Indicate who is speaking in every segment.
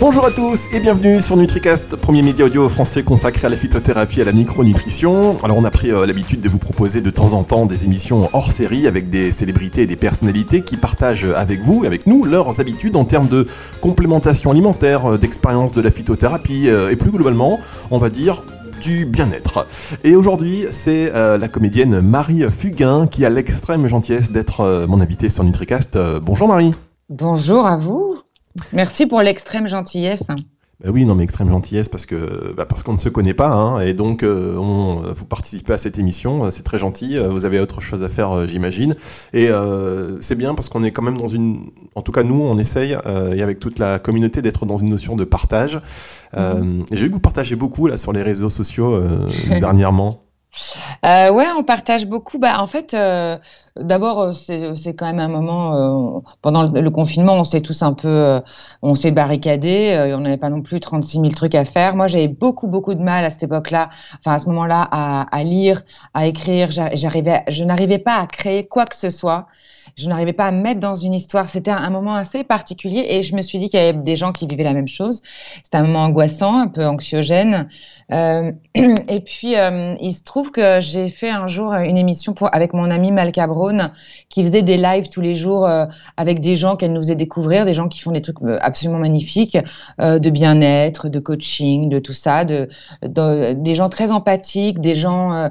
Speaker 1: Bonjour à tous et bienvenue sur NutriCast, premier média audio français consacré à la phytothérapie et à la micronutrition. Alors on a pris euh, l'habitude de vous proposer de temps en temps des émissions hors série avec des célébrités et des personnalités qui partagent avec vous et avec nous leurs habitudes en termes de complémentation alimentaire, euh, d'expérience de la phytothérapie euh, et plus globalement, on va dire du bien-être. Et aujourd'hui, c'est la comédienne Marie Fugain qui a l'extrême gentillesse d'être mon invitée sur NutriCast. bonjour Marie.
Speaker 2: Bonjour à vous. Merci pour l'extrême gentillesse.
Speaker 1: Bah oui, non, mais extrême gentillesse parce que bah parce qu'on ne se connaît pas, hein, et donc euh, on, vous participez à cette émission, euh, c'est très gentil. Euh, vous avez autre chose à faire, j'imagine, et c'est bien parce qu'on est quand même dans une, en tout cas nous, on essaye et avec toute la communauté d'être dans une notion de partage. Mhm. J'ai vu que vous partagez beaucoup là sur les réseaux sociaux dernièrement.
Speaker 2: Euh, ouais, on partage beaucoup. Bah, en fait, euh, d'abord, euh, c'est quand même un moment, pendant le, confinement, on s'est tous un peu, on s'est barricadés, on n'avait pas non plus 36 000 trucs à faire. Moi, j'avais beaucoup, beaucoup de mal à cette époque-là, enfin à ce moment-là, à, lire, à écrire. Je n'arrivais pas à créer quoi que ce soit je n'arrivais pas à me mettre dans une histoire. C'était un, moment assez particulier et je me suis dit qu'il y avait des gens qui vivaient la même chose. C'était un moment angoissant, un peu anxiogène. Euh, et puis, euh, il se trouve que j'ai fait un jour une émission avec mon ami Malka Brown, qui faisait des lives tous les jours euh, avec des gens qu'elle nous faisait découvrir, des gens qui font des trucs absolument magnifiques, de bien-être, de coaching, de tout ça, de, des gens très empathiques, des gens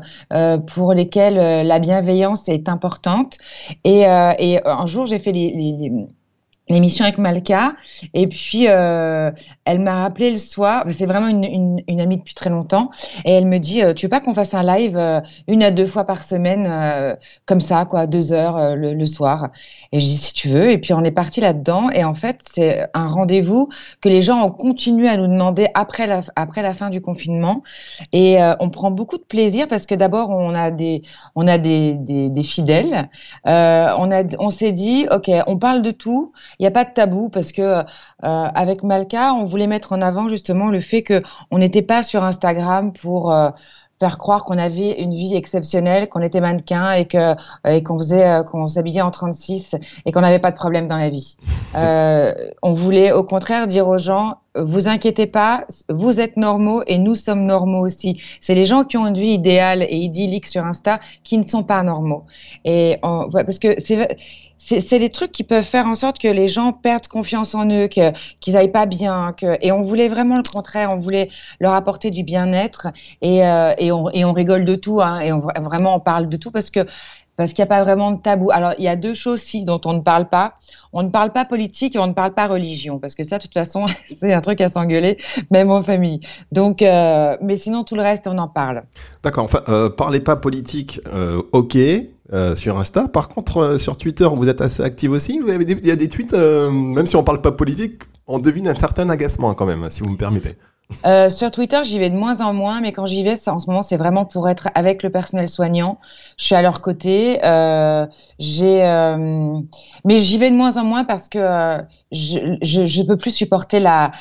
Speaker 2: pour lesquels la bienveillance est importante. Et, et un jour, j'ai fait les, les l'émission avec Malka. Et puis, euh, elle m'a rappelé le soir. C'est vraiment une, amie depuis très longtemps. Et elle me dit euh, Tu veux pas qu'on fasse un live euh, une à deux fois par semaine, comme ça, quoi, deux heures le, soir? Et je dis Si tu veux. Et puis, on est parti là-dedans. Et en fait, c'est un rendez-vous que les gens ont continué à nous demander après la, après la fin du confinement. Et on prend beaucoup de plaisir parce que d'abord, on a des, on a des, des, fidèles. on, on s'est dit Ok, on parle de tout il n'y a pas de tabou parce que euh, avec Malka, on voulait mettre en avant justement le fait que on n'était pas sur Instagram pour euh, faire croire qu'on avait une vie exceptionnelle, qu'on était mannequin et que et qu'on faisait euh, qu'on s'habillait en 36 et qu'on n'avait pas de problème dans la vie. on voulait au contraire dire aux gens vous inquiétez pas, vous êtes normaux et nous sommes normaux aussi. C'est les gens qui ont une vie idéale et idyllique sur Insta qui ne sont pas normaux. Et parce que c'est c'est des trucs qui peuvent faire en sorte que les gens perdent confiance en eux, qu'ils n'aillent pas bien. Que, et on voulait vraiment le contraire, on voulait leur apporter du bien-être et, euh, et, on, et, on, rigole de tout. Hein, et vraiment, on parle de tout parce que parce qu'il n'y a pas vraiment de tabou. Alors, il y a deux choses si dont on ne parle pas. On ne parle pas politique et on ne parle pas religion, parce que ça, de toute façon, c'est un truc à s'engueuler, même en famille. Donc, euh, mais sinon, tout le reste, on en parle.
Speaker 1: D'accord. Enfin, euh, parlez pas politique, ok. Euh, sur Insta. Par contre, euh, sur Twitter, vous êtes assez active aussi. Vous avez il y a des tweets, euh, même si on parle pas politique, on devine un certain agacement quand même, si vous me permettez.
Speaker 2: sur Twitter, j'y vais de moins en moins, mais quand j'y vais, en ce moment, c'est vraiment pour être avec le personnel soignant. Je suis à leur côté. j'ai, mais j'y vais de moins en moins parce que je, je, je peux plus supporter la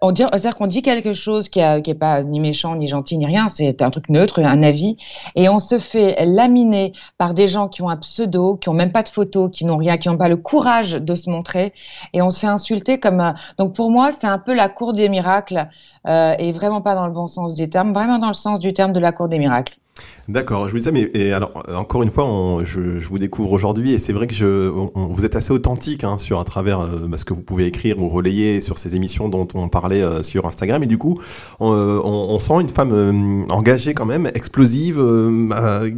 Speaker 2: on dit, c'est-à-dire qu'on dit quelque chose qui n'est pas ni méchant, ni gentil, ni rien, c'est un truc neutre, un avis, et on se fait laminer par des gens qui ont un pseudo, qui n'ont même pas de photo, qui n'ont rien, qui n'ont pas le courage de se montrer, et on se fait insulter comme... Donc pour moi, c'est un peu la cour des miracles, euh, et vraiment pas dans le bon sens du terme, vraiment dans le sens du terme de la cour des miracles.
Speaker 1: D'accord, je vous disais, mais et alors, encore une fois, je, je, vous découvre aujourd'hui et c'est vrai que je, vous êtes assez authentique hein, sur à travers euh, bah, ce que vous pouvez écrire ou relayer sur ces émissions dont on parlait euh, sur Instagram et du coup, on, euh, sent une femme engagée quand même, explosive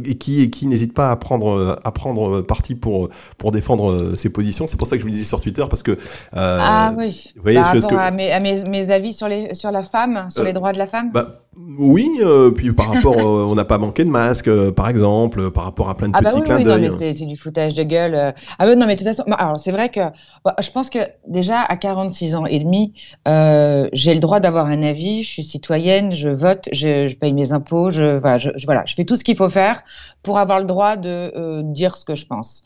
Speaker 1: et qui, et qui n'hésite pas à prendre, à prendre parti pour, pour défendre ses positions. C'est pour ça que je vous disais sur Twitter parce que.
Speaker 2: ah oui. Vous voyez, que... à, mes, à mes, mes, avis sur, les, sur la femme, sur les droits de la femme.
Speaker 1: Bah, oui, euh, puis par rapport, on n'a pas manqué de masque, euh, par exemple, par rapport à plein de
Speaker 2: ah
Speaker 1: bah petits
Speaker 2: oui,
Speaker 1: clins
Speaker 2: oui,
Speaker 1: d'œil.
Speaker 2: C'est du foutage de gueule. Euh. Ah non, mais de toute façon, alors c'est vrai que je pense que déjà à 46 ans et demi, j'ai le droit d'avoir un avis. Je suis citoyenne, je vote, je, je paye mes impôts, je, voilà, je, voilà, je fais tout ce qu'il faut faire pour avoir le droit de dire ce que je pense.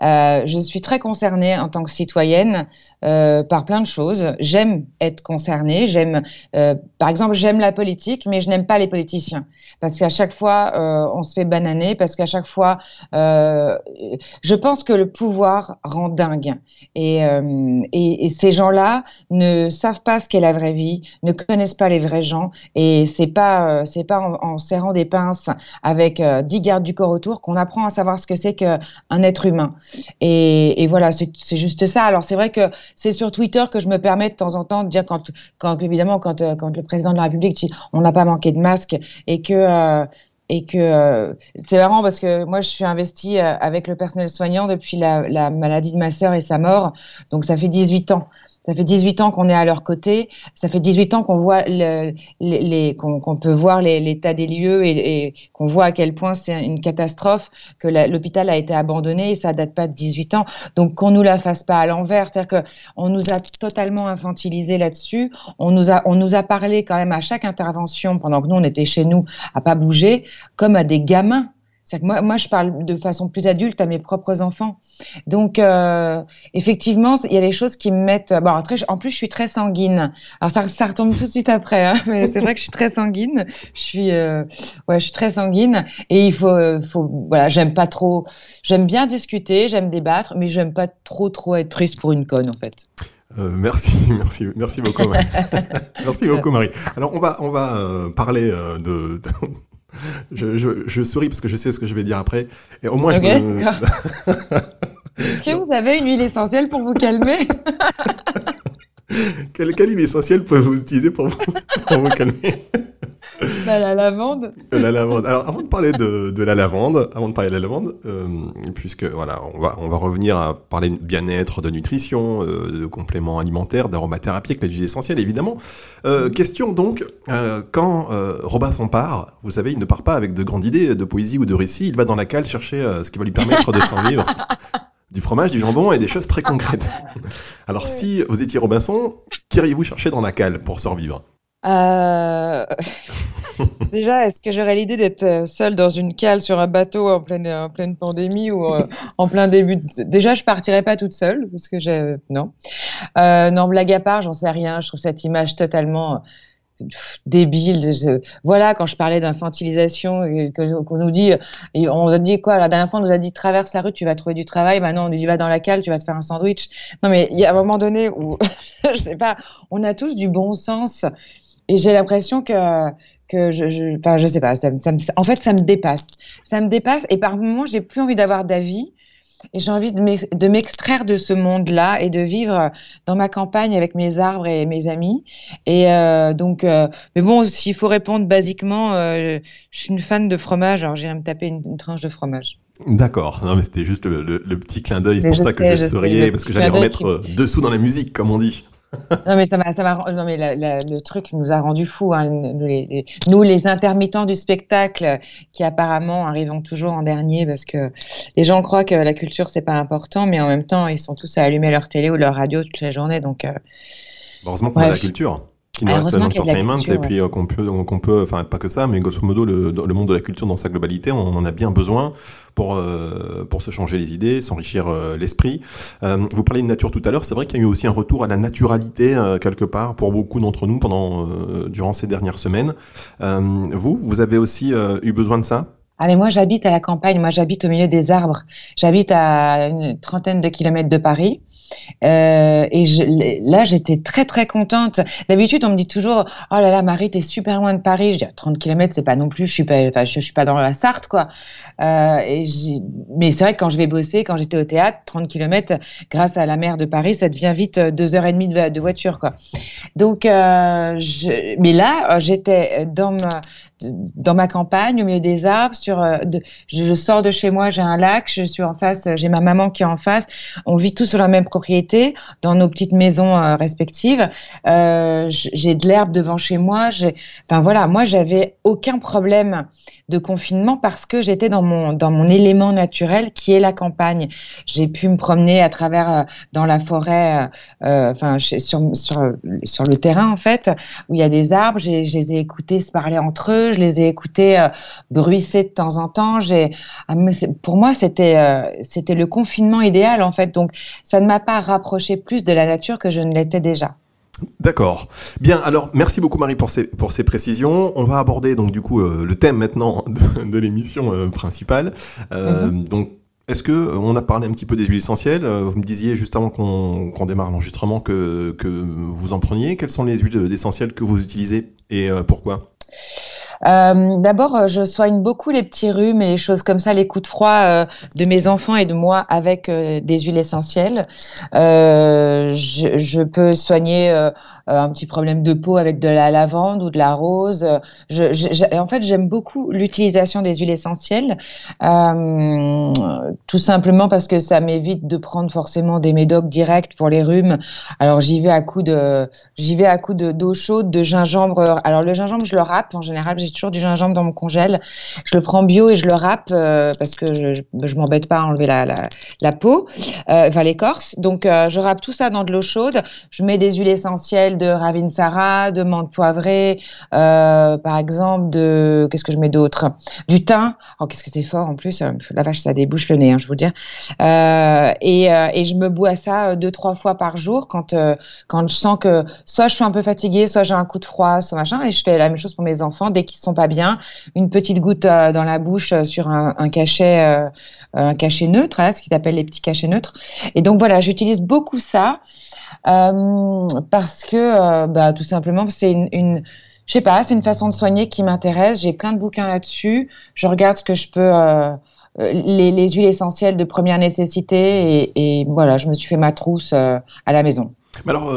Speaker 2: je suis très concernée en tant que citoyenne par plein de choses. J'aime être concernée. J'aime, par exemple, j'aime la politique mais je n'aime pas les politiciens parce qu'à chaque fois, euh, on se fait bananer, parce qu'à chaque fois, euh, je pense que le pouvoir rend dingue. Et, euh, et, et ces gens-là ne savent pas ce qu'est la vraie vie, ne connaissent pas les vrais gens, et c'est pas, c'est pas en, serrant des pinces avec dix gardes du corps autour qu'on apprend à savoir ce que c'est qu'un être humain. Et, et voilà, c'est juste ça. Alors c'est vrai que c'est sur Twitter que je me permets de temps en temps de dire quand, quand évidemment, quand, quand le président de la République dit on n'a pas manqué de masques et que euh, euh, c'est marrant parce que moi je suis investie euh, avec le personnel soignant depuis la, la maladie de ma sœur et sa mort, donc ça fait 18 ans. Ça fait 18 ans qu'on est à leur côté. Ça fait 18 ans qu'on voit le, les, les qu'on qu peut voir l'état des lieux et, et qu'on voit à quel point c'est une catastrophe que l'hôpital a été abandonné et ça date pas de 18 ans. Donc qu'on nous la fasse pas à l'envers, c'est-à-dire que on nous a totalement infantilisé là-dessus. On nous a on nous a parlé quand même à chaque intervention pendant que nous on était chez nous à pas bouger comme à des gamins. C'est que moi, moi, je parle de façon plus adulte à mes propres enfants. Donc, euh, effectivement, il y a des choses qui me mettent. Bon, après, en plus, je suis très sanguine. Alors, ça, ça retombe tout de suite après, hein, mais c'est vrai que je suis très sanguine. Je suis, euh, ouais, je suis très sanguine. Et il faut, faut voilà, j'aime pas trop. J'aime bien discuter, j'aime débattre, mais j'aime pas trop, trop être prise pour une conne, en fait.
Speaker 1: Euh, merci, merci, merci beaucoup, Marie. merci beaucoup, Marie. Alors, on va, on va euh, parler euh, de je, je, je, souris parce que je sais ce que je vais dire après. Et au moins, okay. je me...
Speaker 2: Est-ce que vous avez une huile essentielle pour vous calmer
Speaker 1: quelle, quelle, huile essentielle pouvez-vous utiliser pour vous, pour vous calmer?
Speaker 2: La, la, lavande.
Speaker 1: La lavande. Alors, avant de parler de, de la lavande, avant de parler de la lavande, euh, puisque voilà, on va, on va revenir à parler de bien-être, de nutrition, euh, de compléments alimentaires, d'aromathérapie avec les huiles essentielles, évidemment. Euh, question donc, euh, quand euh, Robinson part, vous savez, il ne part pas avec de grandes idées de poésie ou de récit, il va dans la cale chercher ce qui va lui permettre de s'en vivre. du fromage, du jambon et des choses très concrètes. Alors, si vous étiez Robinson, qu'iriez-vous chercher dans la cale pour survivre
Speaker 2: euh... Déjà, est-ce que j'aurais l'idée d'être seule dans une cale sur un bateau en pleine, pandémie ou euh, en plein début. Déjà, je partirais pas toute seule parce que j'ai non. Euh, non, blague à part, j'en sais rien. Je trouve cette image totalement débile. Voilà, quand je parlais d'infantilisation, qu'on nous dit, on a dit quoi La dernière fois, on nous a dit traverse la rue, tu vas trouver du travail. Maintenant, on nous dit va dans la cale, tu vas te faire un sandwich. Non, mais il y a un moment donné où, je sais pas, on a tous du bon sens. Et j'ai l'impression que, que je, je, enfin, je sais pas, ça, ça me, en fait, ça me dépasse. Ça me dépasse et par moments, j'ai plus envie d'avoir d'avis. Et j'ai envie de m'extraire de ce monde-là et de vivre dans ma campagne avec mes arbres et mes amis. Et euh, donc, euh, mais bon, s'il faut répondre basiquement, euh, je suis une fan de fromage, alors j'irai me taper une, une tranche de fromage.
Speaker 1: D'accord, non mais c'était juste le, le, le, petit clin d'œil, c'est pour ça que je, je souriais, parce que j'allais remettre qui... dessous dans la musique, comme on dit
Speaker 2: non mais ça m'a, ça m'a, non mais la, la, le truc nous a rendu fous. Hein. Nous, les, nous, les intermittents du spectacle, qui apparemment arrivons toujours en dernier parce que les gens croient que la culture c'est pas important, mais en même temps ils sont tous à allumer leur télé ou leur radio toute la journée. Donc euh...
Speaker 1: heureusement qu'on a la culture qui nous reste l'entertainment et puis euh, qu'on peut, qu'on peut, enfin pas que ça, mais grosso modo le, le, monde de la culture dans sa globalité, on en a bien besoin pour euh, pour se changer les idées, s'enrichir euh, l'esprit. Euh, vous parliez de nature tout à l'heure, c'est vrai qu'il y a eu aussi un retour à la naturalité euh, quelque part pour beaucoup d'entre nous pendant euh, durant ces dernières semaines. vous, vous avez aussi eu besoin de ça?
Speaker 2: Ah mais moi j'habite à la campagne, moi j'habite au milieu des arbres. J'habite à une trentaine de kilomètres de Paris. Euh, et je, là, j'étais très très contente. D'habitude, on me dit toujours "Oh là là, Marie, t'es super loin de Paris." Je dis 30 km, c'est pas non plus. Je suis pas, enfin, je, suis pas dans la Sarthe, quoi. Euh, et mais c'est vrai que quand je vais bosser, quand j'étais au théâtre, 30 km, grâce à la mer de Paris, ça devient vite deux heures et demie de, de voiture, quoi. Donc, euh, je, mais là, j'étais dans ma dans ma campagne, au milieu des arbres. Sur, euh, je sors de chez moi, j'ai un lac, je suis en face, j'ai ma maman qui est en face. On vit tous sur la même propriété, dans nos petites maisons euh, respectives. Euh, j'ai de l'herbe devant chez moi. Enfin voilà, moi j'avais aucun problème de confinement parce que j'étais dans mon dans mon élément naturel qui est la campagne. J'ai pu me promener à travers dans la forêt, enfin sur sur sur le terrain en fait où il y a des arbres. Je les ai écoutés se parler entre eux, je les ai écoutés euh, bruisser de temps en temps. J'ai ah, pour moi c'était euh, c'était le confinement idéal en fait. Donc ça ne m'a pas rapproché plus de la nature que je ne l'étais déjà.
Speaker 1: D'accord. Bien, alors merci beaucoup Marie pour ces, pour ces précisions. On va aborder donc du coup euh, le thème maintenant de, l'émission euh, principale. Euh, mhm. Donc est-ce que on a parlé un petit peu des huiles essentielles Vous me disiez juste avant qu'on démarre l'enregistrement que, que vous en preniez. Quelles sont les huiles essentielles que vous utilisez et pourquoi?
Speaker 2: Euh, D'abord, euh, je soigne beaucoup les petits rhumes et les choses comme ça, les coups de froid euh, de mes enfants et de moi avec des huiles essentielles. Je, peux soigner un petit problème de peau avec de la lavande ou de la rose. En fait, j'aime beaucoup l'utilisation des huiles essentielles, tout simplement parce que ça m'évite de prendre forcément des médocs directs pour les rhumes. Alors j'y vais à coup de, j'y vais à coup de d'eau chaude, de gingembre. Alors le gingembre, je le râpe en général j'ai toujours du gingembre dans mon congèle. Je le prends bio et je le râpe euh, parce que je, je, m'embête pas à enlever la, la, la peau, euh, enfin l'écorce. Donc euh, je râpe tout ça dans de l'eau chaude. Je mets des huiles essentielles de Ravinsara, de menthe poivrée, par exemple, de qu'est-ce que je mets d'autre? Du thym. Oh qu'est-ce que c'est fort en plus. La vache, ça débouche le nez, hein, je vous dire. et, et je me bois ça deux trois fois par jour quand quand je sens que soit je suis un peu fatiguée, soit j'ai un coup de froid, soit machin. Et je fais la même chose pour mes enfants dès qu'ils sont pas bien, une petite goutte euh, dans la bouche euh, sur un, cachet, euh, un cachet neutre, ce qu'ils appellent les petits cachets neutres. Et donc voilà, j'utilise beaucoup ça parce que bah, tout simplement c'est une, je sais pas, c'est une façon de soigner qui m'intéresse. J'ai plein de bouquins là-dessus. Je regarde ce que je peux. les, huiles essentielles de première nécessité et, voilà, je me suis fait ma trousse à la maison.
Speaker 1: Mais alors,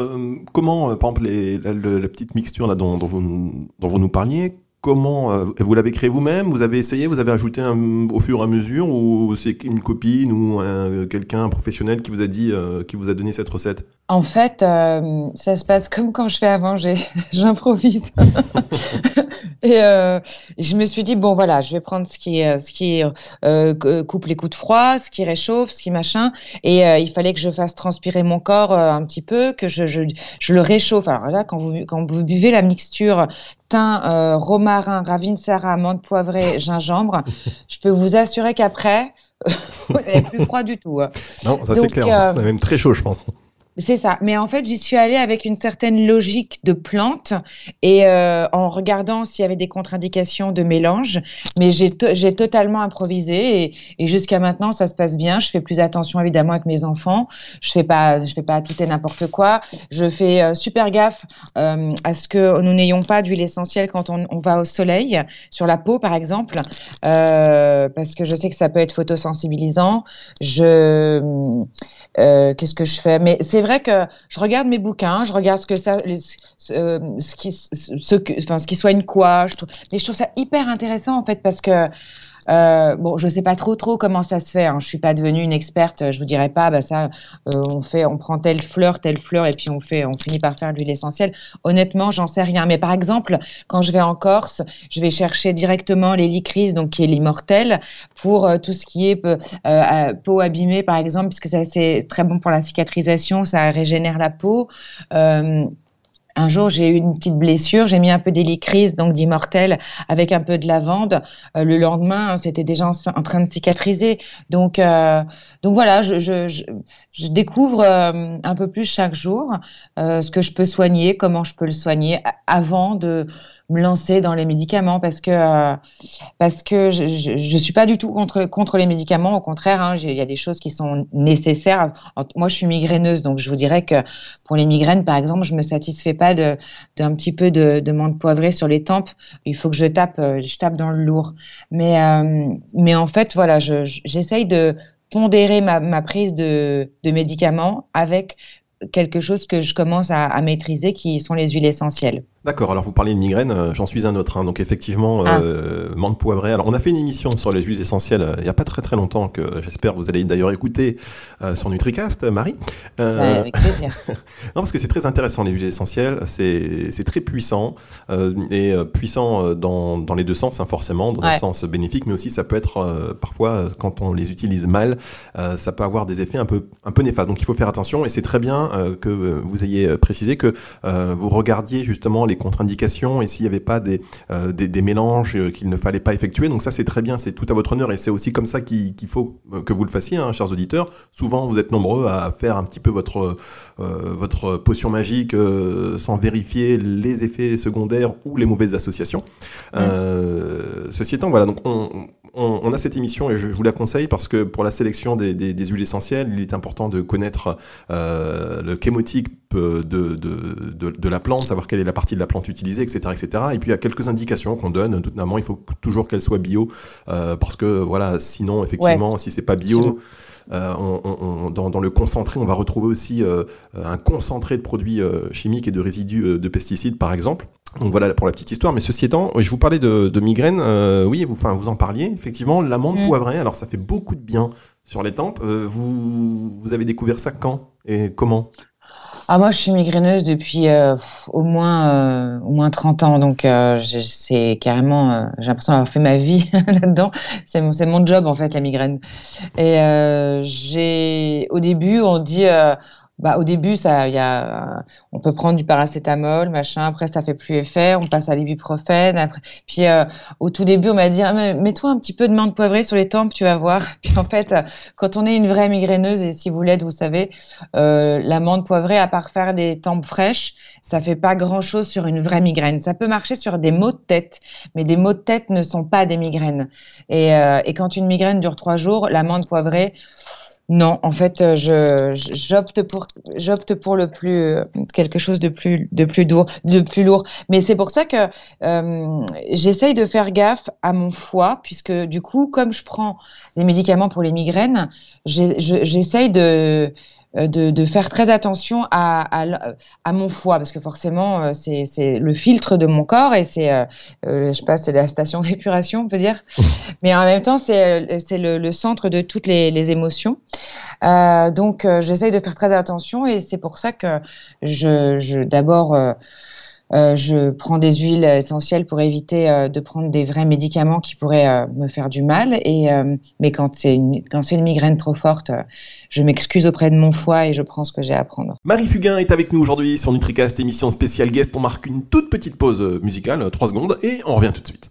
Speaker 1: comment, par exemple, la, petite mixture là dont, vous, dont vous nous parliez, Comment euh, vous l'avez créé vous-même Vous avez essayé Vous avez ajouté au fur et à mesure Ou c'est une copine ou quelqu'un, un professionnel qui vous a dit, euh, qui vous a donné cette recette?
Speaker 2: En fait, euh, ça se passe comme quand je fais à manger. J'improvise. et je me suis dit bon voilà, je vais prendre ce qui, ce qui coupe les coups de froid, ce qui réchauffe, ce qui machin. Et il fallait que je fasse transpirer mon corps un petit peu, que je, je, je, le réchauffe. Alors là, quand vous, quand vous buvez la mixture thym, euh, romarin, ravinsara, menthe poivrée, gingembre, je peux vous assurer qu'après, vous n'avez plus froid du tout.
Speaker 1: Non, ça c'est clair. Euh, même très chaud, je pense.
Speaker 2: C'est ça. Mais en fait, j'y suis allée avec une certaine logique de plante et euh, en regardant s'il y avait des contre-indications de mélange. Mais j'ai, totalement improvisé et, jusqu'à maintenant, ça se passe bien. Je fais plus attention évidemment avec mes enfants. Je fais fais pas tout et n'importe quoi. Je fais euh, super gaffe euh, à ce que nous n'ayons pas d'huile essentielle quand on, va au soleil, sur la peau par exemple, parce que je sais que ça peut être photosensibilisant. Je, qu'est-ce que je fais? Mais c'est vrai que je regarde mes bouquins, je regarde ce que ça, euh, qui, ce, ce qui soigne quoi. Je trouve, mais je trouve ça hyper intéressant en fait parce que euh, bon, je sais pas trop trop comment ça se fait. Hein. Je suis pas devenue une experte. Je vous dirais pas, bah ça, euh, on fait, on prend telle fleur, telle fleur, et puis on fait, on finit par faire l'huile essentielle. Honnêtement, j'en sais rien. Mais par exemple, quand je vais en Corse, je vais chercher directement l'hélicris, donc qui est l'immortel, pour euh, tout ce qui est euh, peau abîmée, par exemple, puisque ça c'est très bon pour la cicatrisation, ça régénère la peau. Euh, un jour, j'ai eu une petite blessure, j'ai mis un peu d'hélicryse, donc d'immortel, avec un peu de lavande. Euh, le lendemain, c'était déjà en, train de cicatriser. Donc, euh, donc voilà, je, je, je, découvre euh, un peu plus chaque jour ce que je peux soigner, comment je peux le soigner, avant de me lancer dans les médicaments parce que euh, parce que je, je, suis pas du tout contre contre les médicaments. Au contraire, hein, il y a des choses qui sont nécessaires. Moi, je suis migraineuse, donc je vous dirais que pour les migraines, par exemple, je me satisfais pas d'un petit peu de, de menthe poivrée sur les tempes. Il faut que je tape, euh, je tape dans le lourd. Mais euh, mais en fait, voilà, j'essaye de pondérer ma, ma prise de, de médicaments avec quelque chose que je commence à, à maîtriser, qui sont les huiles essentielles.
Speaker 1: D'accord, alors vous parlez de migraine, euh, j'en suis un autre. Hein. donc effectivement, ah. euh, menthe poivrée. Alors on a fait une émission sur les huiles essentielles euh, il n'y a pas très très longtemps que j'espère vous allez d'ailleurs écouter euh, sur NutriCast, Marie.
Speaker 2: Euh, avec plaisir.
Speaker 1: non, parce que c'est très intéressant les huiles essentielles, c'est très puissant et puissant dans, dans, les deux sens, hein, forcément, dans un sens bénéfique, mais aussi ça peut être parfois quand on les utilise mal, ça peut avoir des effets un peu un peu néfastes. Donc il faut faire attention et c'est très bien que vous ayez précisé que vous regardiez justement les contre-indications et s'il n'y avait pas des, des, mélanges qu'il ne fallait pas effectuer. Donc ça, c'est très bien, c'est tout à votre honneur et c'est aussi comme ça qu'il faut que vous le fassiez, hein, chers auditeurs. Souvent, vous êtes nombreux à faire un petit peu votre, votre potion magique sans vérifier les effets secondaires ou les mauvaises associations. ceci étant, voilà, donc on, on, a cette émission et je, vous la conseille parce que pour la sélection des, huiles essentielles, il est important de connaître euh, le chémotype de, de, la plante, savoir quelle est la partie de la plante utilisée, etc. etc. Et puis il y a quelques indications qu'on donne, notamment il faut toujours qu'elle soit bio euh, parce que voilà, sinon effectivement, si c'est pas bio... Euh, dans, le concentré, on va retrouver aussi un concentré de produits chimiques et de résidus de pesticides, par exemple. Donc voilà pour la petite histoire, mais ceci étant, je vous parlais de, de migraine, euh, oui, vous, enfin, vous en parliez, effectivement, l'amande mm. poivrée, alors ça fait beaucoup de bien sur les tempes. Euh, vous, vous avez découvert ça quand et comment?
Speaker 2: Ah, moi, je suis migraineuse depuis euh, au, moins, au moins 30 ans, donc c'est carrément, j'ai l'impression d'avoir fait ma vie là-dedans. C'est mon, mon job, en fait, la migraine. Et j'ai, au début, on dit bah, au début, ça, y a, on peut prendre du paracétamol, machin. Après, ça fait plus effet. On passe à l'ibuprofène. Après, puis euh, au tout début, on m'a dit ah, mets-toi un petit peu de menthe poivrée sur les tempes, tu vas voir. Puis en fait, quand on est une vraie migraineuse et si vous l'êtes, vous savez, euh, la menthe poivrée, à part faire des tempes fraîches, ça fait pas grand-chose sur une vraie migraine. Ça peut marcher sur des maux de tête, mais des maux de tête ne sont pas des migraines. Et, euh, et quand une migraine dure trois jours, la menthe poivrée non, en fait, euh, je j'opte pour j'opte pour le plus quelque chose de plus de plus lourd, de plus lourd. Mais c'est pour ça que euh, j'essaye de faire gaffe à mon foie, puisque du coup, comme je prends des médicaments pour les migraines, j'essaye de euh, de, faire très attention à, à, mon foie, parce que forcément, euh, c'est le filtre de mon corps et c'est, euh, je sais pas, c'est la station d'épuration, on peut dire. Mais en même temps, c'est le, le, centre de toutes les, les émotions. donc, j'essaye de faire très attention et c'est pour ça que je, je d'abord, euh, je prends des huiles essentielles pour éviter euh, de prendre des vrais médicaments qui pourraient euh, me faire du mal. Et, mais quand c'est une, une migraine trop forte, je m'excuse auprès de mon foie et je prends ce que j'ai à prendre.
Speaker 1: Marie Fugain est avec nous aujourd'hui sur NutriCast, émission spéciale guest. On marque une toute petite pause musicale, 3 secondes, et on revient tout de suite.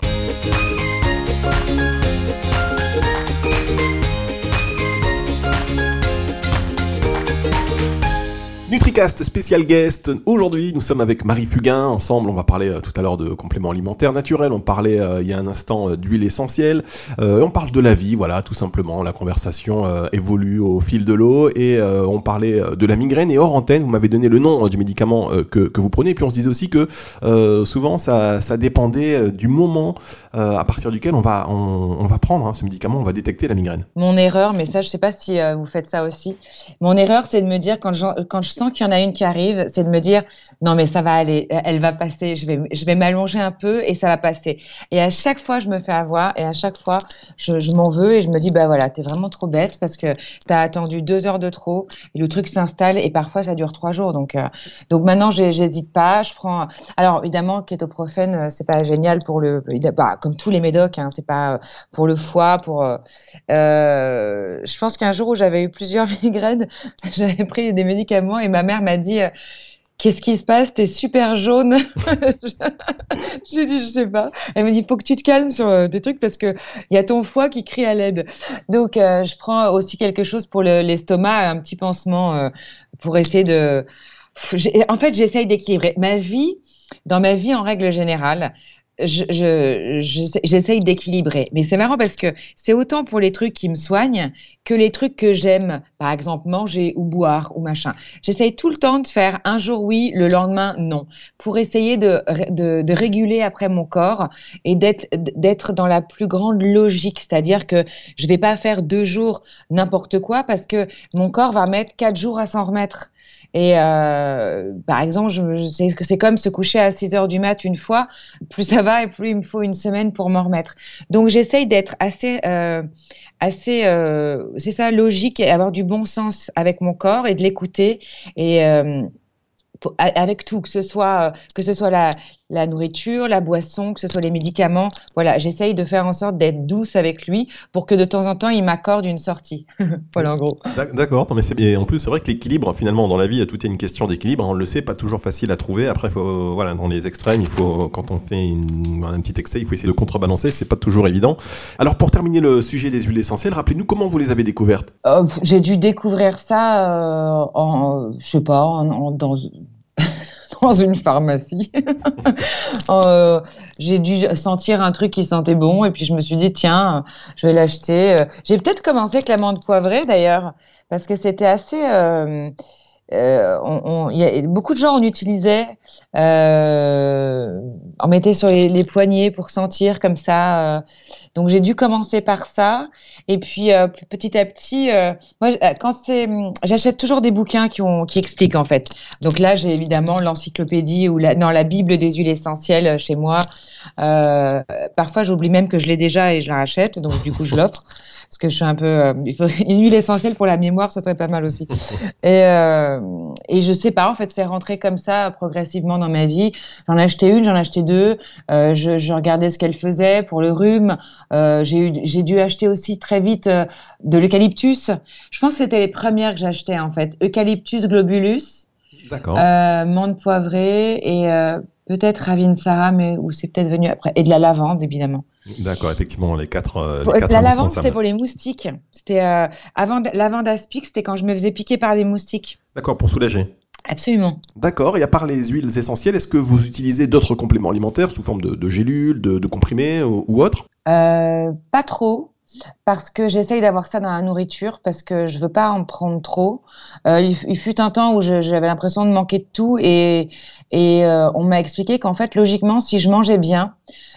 Speaker 1: NutriCast spécial guest. Aujourd'hui, nous sommes avec Marie Fugain. Ensemble, on va parler euh, tout à l'heure de compléments alimentaires naturels. On parlait euh, il y a un instant euh, d'huile essentielle. on parle de la vie, voilà, tout simplement. La conversation évolue au fil de l'eau et on parlait de la migraine. Et hors antenne, vous m'avez donné le nom du médicament que, vous prenez. Et puis on se disait aussi que souvent, ça, dépendait du moment à partir duquel on va, on, va prendre hein, ce médicament, on va détecter la migraine.
Speaker 2: Mon erreur, mais ça, je sais pas si vous faites ça aussi. Mon erreur, c'est de me dire quand je, quand je sens qu'il y en a une qui arrive, c'est de me dire non mais ça va aller, elle va passer, je vais, je vais m'allonger un peu et ça va passer. Et à chaque fois, je me fais avoir et à chaque fois, je, m'en veux et je me dis bah voilà, t'es vraiment trop bête parce que t'as attendu deux heures de trop et le truc s'installe et parfois ça dure trois jours. Donc euh, donc maintenant, j'hésite pas, je prends. Alors évidemment, kétoprophène, euh, c'est pas génial pour le, bah, comme tous les médocs, hein, c'est pas euh, pour le foie, pour. Euh, je pense qu'un jour où j'avais eu plusieurs migraines, j'avais pris des médicaments et ma mère m'a dit euh, Qu'est-ce qui se passe? T'es super jaune. J'ai dit, je sais pas. Elle me dit, faut que tu te calmes sur euh, des trucs parce que il y a ton foie qui crie à l'aide. Donc, euh, je prends aussi quelque chose pour l'estomac, un petit pansement pour essayer de. En fait, j'essaye d'équilibrer ma vie. Dans ma vie, en règle générale, j'essaye d'équilibrer. Mais c'est marrant parce que c'est autant pour les trucs qui me soignent que les trucs que j'aime, par exemple manger ou boire ou machin. J'essaye tout le temps de faire un jour oui, le lendemain non, pour essayer de, de, de réguler après mon corps et d'être dans la plus grande logique. C'est-à-dire que je vais pas faire deux jours n'importe quoi parce que mon corps va mettre quatre jours à s'en remettre. Et euh, par exemple, je, je que c'est comme se coucher à 6 heures du mat une fois, plus ça va et plus il me faut une semaine pour m'en remettre. Donc j'essaye d'être assez, euh, assez, euh, c'est ça, logique et avoir du bon sens avec mon corps et de l'écouter et avec tout, que ce soit, que ce soit la, la nourriture, la boisson, que ce soit les médicaments. Voilà, j'essaye de faire en sorte d'être douce avec lui pour que de temps en temps, il m'accorde une sortie. voilà, en gros.
Speaker 1: D'accord, mais c'est en plus, c'est vrai que l'équilibre, finalement, dans la vie, tout est une question d'équilibre. On le sait, pas toujours facile à trouver. Après, faut, voilà, dans les extrêmes, il faut, quand on fait un petit excès, il faut essayer de contrebalancer. C'est pas toujours évident. Alors, pour terminer le sujet des huiles essentielles, rappelez-nous comment vous les avez découvertes?
Speaker 2: Euh, j'ai dû découvrir ça euh, en, je sais pas, en, dans dans une pharmacie. euh, j'ai dû sentir un truc qui sentait bon et puis je me suis dit tiens, je vais l'acheter. J'ai peut-être commencé avec l'amande poivrée d'ailleurs parce que c'était assez. Euh, euh, on, y a, beaucoup de gens en utilisaient, euh, en mettait sur les, poignets pour sentir comme ça. Euh. donc j'ai dû commencer par ça, et puis petit à petit, moi quand c'est, j'achète toujours des bouquins qui, ont, qui expliquent en fait. Donc là j'ai évidemment l'encyclopédie ou la, la Bible des huiles essentielles chez moi. parfois j'oublie même que je l'ai déjà et je la rachète, donc du coup je l'offre parce que je suis un peu. Euh, une huile essentielle pour la mémoire, ce serait pas mal aussi. et, euh, et je sais pas, en fait, c'est rentré comme ça progressivement dans ma vie. J'en ai acheté une, j'en ai acheté deux. Euh, je, je, regardais ce qu'elle faisait pour le rhume. J'ai dû acheter aussi très vite de l'eucalyptus. Je pense que c'était les premières que j'achetais en fait. Eucalyptus globulus.
Speaker 1: D'accord.
Speaker 2: Euh, menthe poivrée et peut-être Ravinsara, mais où c'est peut-être venu après. Et de la lavande, évidemment.
Speaker 1: D'accord, effectivement, les quatre. Euh,
Speaker 2: la lavande, c'était pour les moustiques. C'était euh, avant lavande aspic, c'était quand je me faisais piquer par des moustiques.
Speaker 1: D'accord, pour soulager.
Speaker 2: Absolument.
Speaker 1: D'accord. Et à part les huiles essentielles, est-ce que vous utilisez d'autres compléments alimentaires sous forme de, gélules, de, comprimés ou, autres?
Speaker 2: Euh, Pas trop parce que j'essaye d'avoir ça dans la nourriture, parce que je veux pas en prendre trop. Euh, il, fut un temps où j'avais l'impression de manquer de tout et, euh, on m'a expliqué qu'en fait, logiquement, si je mangeais bien,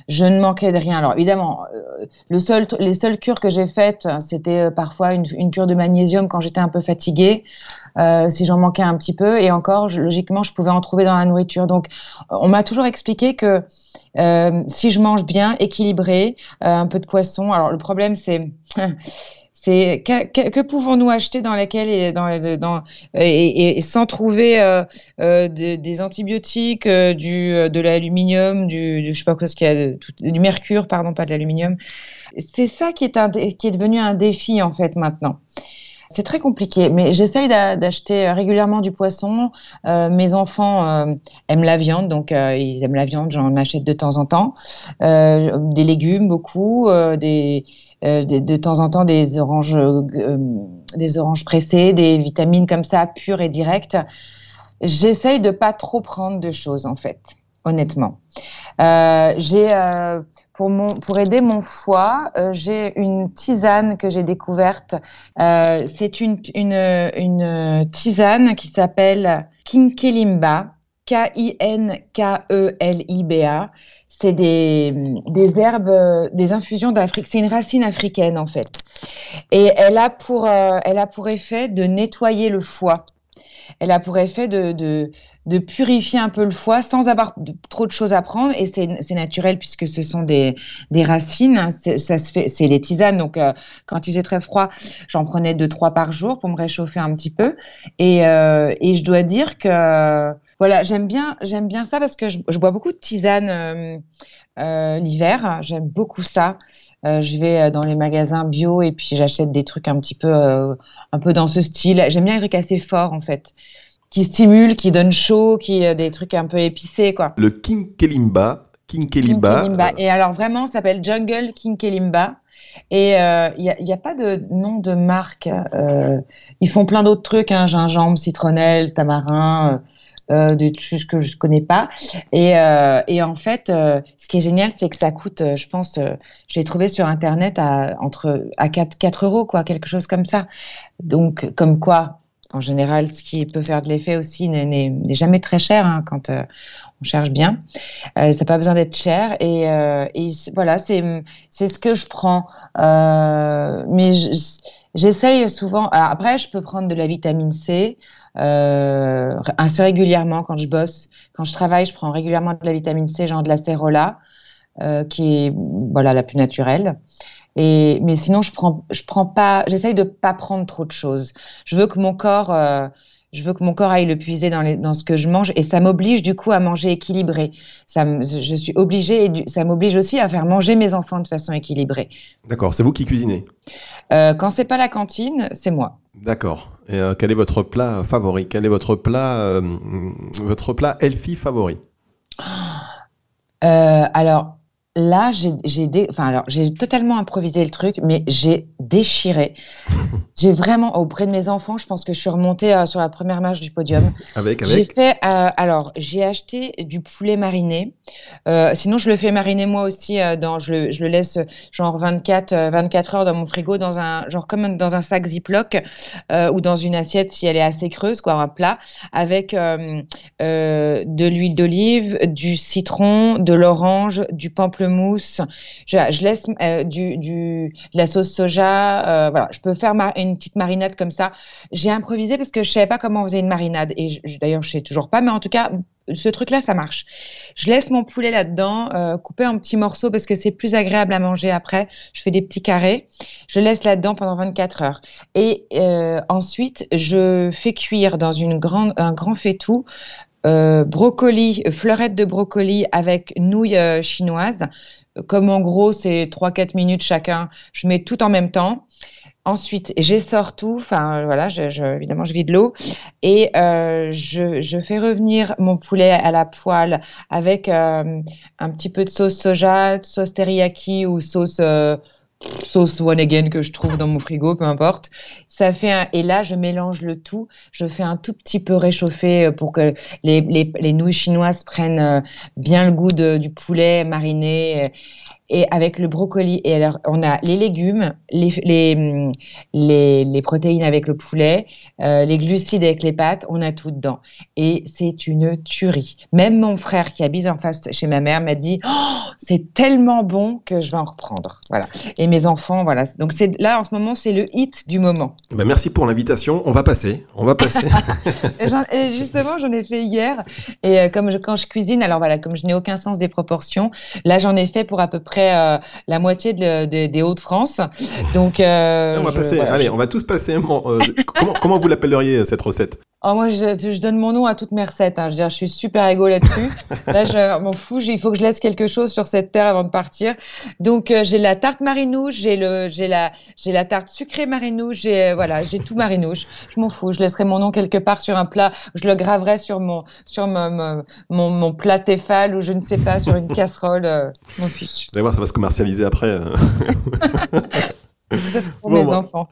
Speaker 2: je ne manquais de rien. Alors évidemment, euh, les seules cures que j'ai faites, c'était parfois une, cure de magnésium quand j'étais un peu fatiguée, si j'en manquais un petit peu, et encore, logiquement, je pouvais en trouver dans la nourriture. Donc, on m'a toujours expliqué que euh, si je mange bien, équilibré, euh, un peu de poisson. Alors le problème c'est c'est que, pouvons-nous acheter dans laquelle et sans trouver euh, des, antibiotiques, du de l'aluminium, du, je sais pas quoi ce qu'il y a, du mercure, pardon, pas de l'aluminium. C'est ça qui est qui est devenu un défi en fait maintenant. C'est très compliqué, mais j'essaye d'acheter régulièrement du poisson. Euh, mes enfants euh, aiment la viande, donc euh, ils aiment la viande, j'en achète de temps en temps. Euh, des légumes, beaucoup, euh, de, temps en temps des oranges, des oranges pressées, des vitamines comme ça, pures et directes. J'essaye de pas trop prendre de choses, en fait, honnêtement. J'ai pour, aider mon foie, euh, j'ai une tisane que j'ai découverte. Euh, c'est une, tisane qui s'appelle Kinkelimba, K-I-N-K-E-L-I-B-A. C'est des, herbes, des infusions d'Afrique. C'est une racine africaine en fait. Et elle a pour, euh, elle a pour effet de nettoyer le foie elle a pour effet de, purifier un peu le foie sans avoir trop de choses à prendre. Et c'est naturel puisque ce sont des, des racines. C'est les tisanes. Donc, euh, quand il faisait très froid, j'en prenais deux, trois par jour pour me réchauffer un petit peu. Et, euh, et je dois dire que, voilà, j'aime bien, j'aime bien ça parce que je, bois beaucoup de tisanes euh, l'hiver. J'aime beaucoup ça. Je vais dans les magasins bio et puis j'achète des trucs un petit peu, un peu dans ce style. J'aime bien les trucs assez forts en fait, qui stimulent, qui donnent chaud, qui des trucs un peu épicés quoi.
Speaker 1: Le King Kelimba. King Kelimba.
Speaker 2: Et alors vraiment, ça s'appelle Jungle King Kelimba. Et il n'y a, a, pas de nom de marque. ils font plein d'autres trucs, hein, gingembre, citronnelle, tamarin euh, des choses que je connais pas. Et, euh, et en fait, euh, ce qui est génial, c'est que ça coûte, euh, je pense, euh, j'ai trouvé sur internet à entre à 4, 4 euros, quoi, quelque chose comme ça. Donc, comme quoi, en général, ce qui peut faire de l'effet aussi n'est jamais très cher hein, quand on cherche bien. Euh, ça n'a pas besoin d'être cher. Et, euh, et voilà, c'est ce que je prends. Euh, mais j'essaye souvent. Alors après, je peux prendre de la vitamine C euh, assez régulièrement quand je bosse. Quand je travaille, je prends régulièrement de la vitamine C, genre de la cérola, euh, qui est voilà la plus naturelle. Et mais sinon, je prends, je prends pas. J'essaye de pas prendre trop de choses. Je veux que mon corps euh, je veux que mon corps aille le puiser dans, les, dans ce que je mange et ça m'oblige du coup à manger équilibré. Ça, je suis obligée et ça m'oblige aussi à faire manger mes enfants de façon équilibrée.
Speaker 1: D'accord, c'est vous qui cuisinez?
Speaker 2: Euh, Quand c'est pas la cantine, c'est moi.
Speaker 1: D'accord. Et euh, quel est votre plat favori? Quel est votre plat, euh, votre plat Elfie favori?
Speaker 2: Alors, là, j'ai enfin, alors, totalement improvisé le truc, mais j'ai déchiré. j'ai vraiment, auprès de mes enfants, je pense que je suis remontée euh, sur la première marche du podium.
Speaker 1: Avec, avec
Speaker 2: J'ai fait, euh, alors, j'ai acheté du poulet mariné. Euh, sinon, je le fais mariner moi aussi. dans, je, le, je le laisse genre 24, 24 heures dans mon frigo, dans un, genre comme dans un sac Ziploc ou dans une assiette si elle est assez creuse, quoi, un plat, avec de l'huile d'olive, du citron, de l'orange, du pamplemousse. Je, je laisse du, du, de la sauce soja. voilà, je peux faire une petite marinade comme ça. J'ai improvisé parce que je savais pas comment on faisait une marinade. Et d'ailleurs, je sais toujours pas, mais en tout cas, ce truc-là, ça marche. Je laisse mon poulet là-dedans, euh, coupé en petits morceaux parce que c'est plus agréable à manger après. Je fais des petits carrés. Je laisse là-dedans pendant 24 heures. Et euh, ensuite, je fais cuire dans une grande, un grand faitout euh, brocoli, fleurette de brocoli avec nouilles chinoises. Comme en gros, c'est 3-4 minutes chacun, je mets tout en même temps. Ensuite, j'essore tout. Enfin, voilà, je, évidemment, je vide l'eau et euh, je, fais revenir mon poulet à la poêle avec euh, un petit peu de sauce soja, sauce teriyaki ou sauce euh, sauce one again que je trouve dans mon frigo, peu importe. Ça fait un... et là, je mélange le tout. Je fais un tout petit peu réchauffer pour que les, les, nouilles chinoises prennent bien le goût du poulet mariné et avec le brocoli. Et alors, on a les légumes, les, les, les, protéines avec le poulet, euh, les glucides avec les pâtes, on a tout dedans. Et c'est une tuerie. Même mon frère qui habite en face chez ma mère m'a dit oh, c'est tellement bon que je vais en reprendre. Voilà. Et mes enfants, voilà. Donc c'est là en ce moment, c'est le hit du moment.
Speaker 1: Bah merci pour l'invitation. On va passer. On va passer.
Speaker 2: et justement, j'en ai fait hier. Et euh, comme je, quand je cuisine, alors voilà, comme je n'ai aucun sens des proportions, là j'en ai fait pour à peu près euh, la moitié des Hauts-de-France. Donc,
Speaker 1: euh, on va passer. Allez, on va tous passer. Euh, comment, comment vous l'appelleriez cette recette?
Speaker 2: Oh, moi, je, donne mon nom à toutes mes recettes. Hein. Je, veux dire, je suis super égo là-dessus. Là, je m'en fous. Il faut que je laisse quelque chose sur cette terre avant de partir. Donc, j'ai la tarte marinouche, j'ai le, j'ai la, j'ai la tarte sucrée marinouche, j'ai, voilà, j'ai tout marinouche. Je m'en fous. Je laisserai mon nom quelque part sur un plat. Je le graverai sur mon, sur mon, mon, mon plat Tefal ou je ne sais pas, sur une casserole. mon fiche.
Speaker 1: Voir, ça va se commercialiser après.
Speaker 2: Pour mes enfants.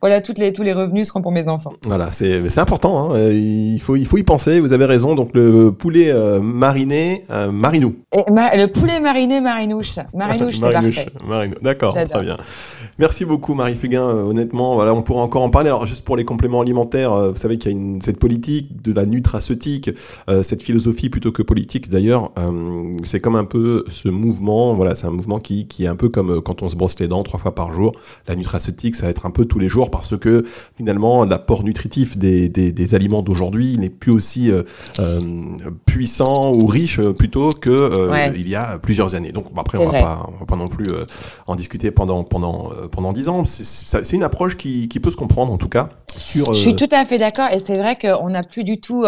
Speaker 2: voilà, toutes les, tous les revenus seront pour mes enfants.
Speaker 1: Voilà, c'est important. Hein. Il, faut, il faut y penser. Vous avez raison. Donc, le poulet euh, mariné, euh, marinou.
Speaker 2: Et le poulet mariné, marinouche. Marinouche, c'est parfait.
Speaker 1: D'accord, très bien. Merci beaucoup, Marie Fugain. Euh, honnêtement, voilà, on pourra encore en parler. Alors, juste pour les compléments alimentaires, vous savez qu'il y a une, cette politique de la nutraceutique, cette philosophie plutôt que politique d'ailleurs. c'est comme un peu ce mouvement. Voilà, c'est un mouvement qui, qui est un peu comme quand on se brosse les dents trois fois par jour. La nutraceutique, ça va être un peu tous les jours parce que finalement, l'apport nutritif des, des, aliments d'aujourd'hui n'est plus aussi euh, euh, puissant ou riche euh, plutôt que il y a plusieurs années. Donc après, on va, pas, on va pas non plus en discuter pendant pendant pendant dix ans. C'est une approche qui, qui, peut se comprendre en tout cas. Sur,
Speaker 2: Je suis tout à fait d'accord et c'est vrai qu'on n'a plus du tout,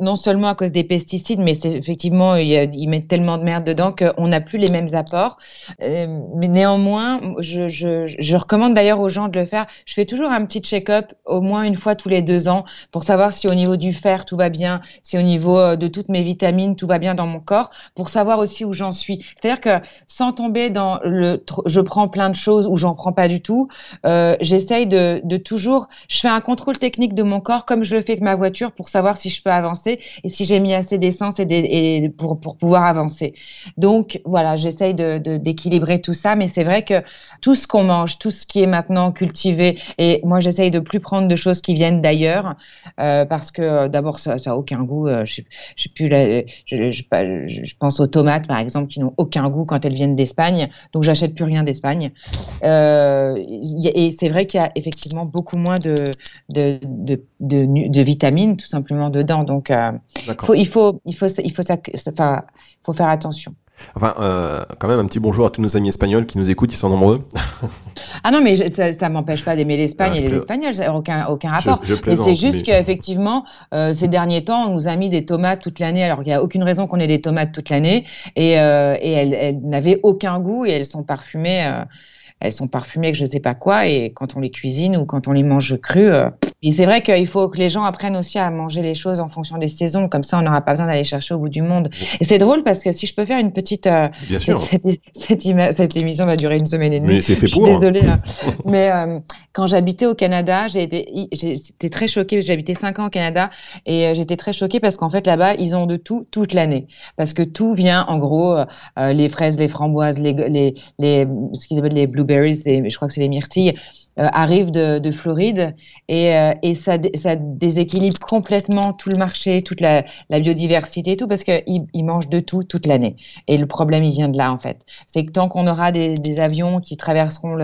Speaker 2: non seulement à cause des pesticides, mais c'est effectivement ils mettent tellement de merde dedans qu'on n'a plus les mêmes apports. mais néanmoins, je je, recommande d'ailleurs aux gens de le faire. Je fais toujours un petit check-up au moins une fois tous les deux ans pour savoir si au niveau du fer tout va bien, si au niveau euh, de toutes mes vitamines tout va bien dans mon corps, pour savoir aussi où j'en suis. C'est-à-dire que sans tomber dans le je prends plein de choses ou j'en prends pas du tout, euh, j'essaye de, toujours, je fais un contrôle technique de mon corps comme je le fais avec ma voiture pour savoir si je peux avancer et si j'ai mis assez d'essence et, pour, pour pouvoir avancer. Donc voilà, j'essaye d'équilibrer tout ça, mais c'est vrai que tout ce qu'on mange, tout ce qui est maintenant cultivé. Et moi, j'essaye de plus prendre de choses qui viennent d'ailleurs, euh, parce que euh, d'abord, ça n'a aucun goût. Euh, je, plus je, pense aux tomates, par exemple, qui n'ont aucun goût quand elles viennent d'Espagne. Donc, j'achète plus rien d'Espagne. et c'est vrai qu'il y a effectivement beaucoup moins de, de, de, vitamines, tout simplement, dedans. Donc, il faut, il faut, il faut, il faut, faut faire attention.
Speaker 1: Enfin, euh, quand même un petit bonjour à tous nos amis espagnols qui nous écoutent, ils sont nombreux.
Speaker 2: ah non, mais ça, ne m'empêche pas d'aimer l'Espagne ah, et les Espagnols, ça n'a aucun, aucun rapport. c'est juste qu'effectivement, euh, ces derniers temps, on nous a mis des tomates toute l'année, alors qu'il n'y a aucune raison qu'on ait des tomates toute l'année, et, euh, et elles, elles n'avaient aucun goût et elles sont parfumées elles sont parfumées avec je sais pas quoi, et quand on les cuisine ou quand on les mange crues. Euh, et c'est vrai qu'il faut que les gens apprennent aussi à manger les choses en fonction des saisons, comme ça on n'aura pas besoin d'aller chercher au bout du monde. Et c'est drôle parce que si je peux faire une petite. Euh,
Speaker 1: Bien sûr.
Speaker 2: Cette, émission va durer une semaine et demie.
Speaker 1: Mais c'est fait
Speaker 2: pour. Désolée. Hein. Mais euh, quand j'habitais au Canada, j'étais très choquée. J'ai habité cinq ans au Canada et j'étais très choquée parce qu'en fait là-bas ils ont de tout toute l'année, parce que tout vient en gros les fraises, les framboises, les les, les ce qu'ils appellent les je crois que c'est les myrtilles, arrive de, Floride et, euh, ça, déséquilibre complètement tout le marché, toute la, biodiversité et tout parce qu'ils ils mangent de tout toute l'année. Et le problème, il vient de là en fait. C'est que tant qu'on aura des, avions qui traverseront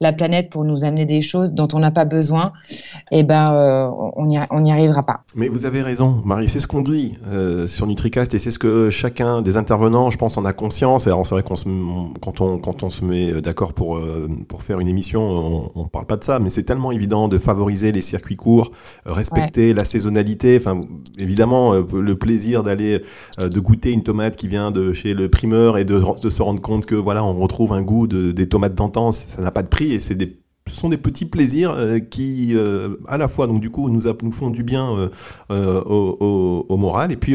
Speaker 2: la planète pour nous amener des choses dont on n'a pas besoin, eh ben, euh, on n'y arrivera pas.
Speaker 1: Mais vous avez raison, Marie, c'est ce qu'on dit sur NutriCast et c'est ce que chacun des intervenants, je pense, en a conscience. Alors, c'est vrai qu'on quand, on, quand on se met d'accord pour, pour faire une émission, on, on parle pas de ça, mais c'est tellement évident de favoriser les circuits courts, euh, respecter la saisonnalité. Enfin, évidemment, euh, le plaisir d'aller, euh, de goûter une tomate qui vient de chez le primeur et de, se rendre compte que voilà, on retrouve un goût de, des tomates d'antan, ça n'a pas de prix et c'est des ce sont des petits plaisirs euh, qui, euh, à la fois, donc du coup, nous, font du bien euh, au, moral et puis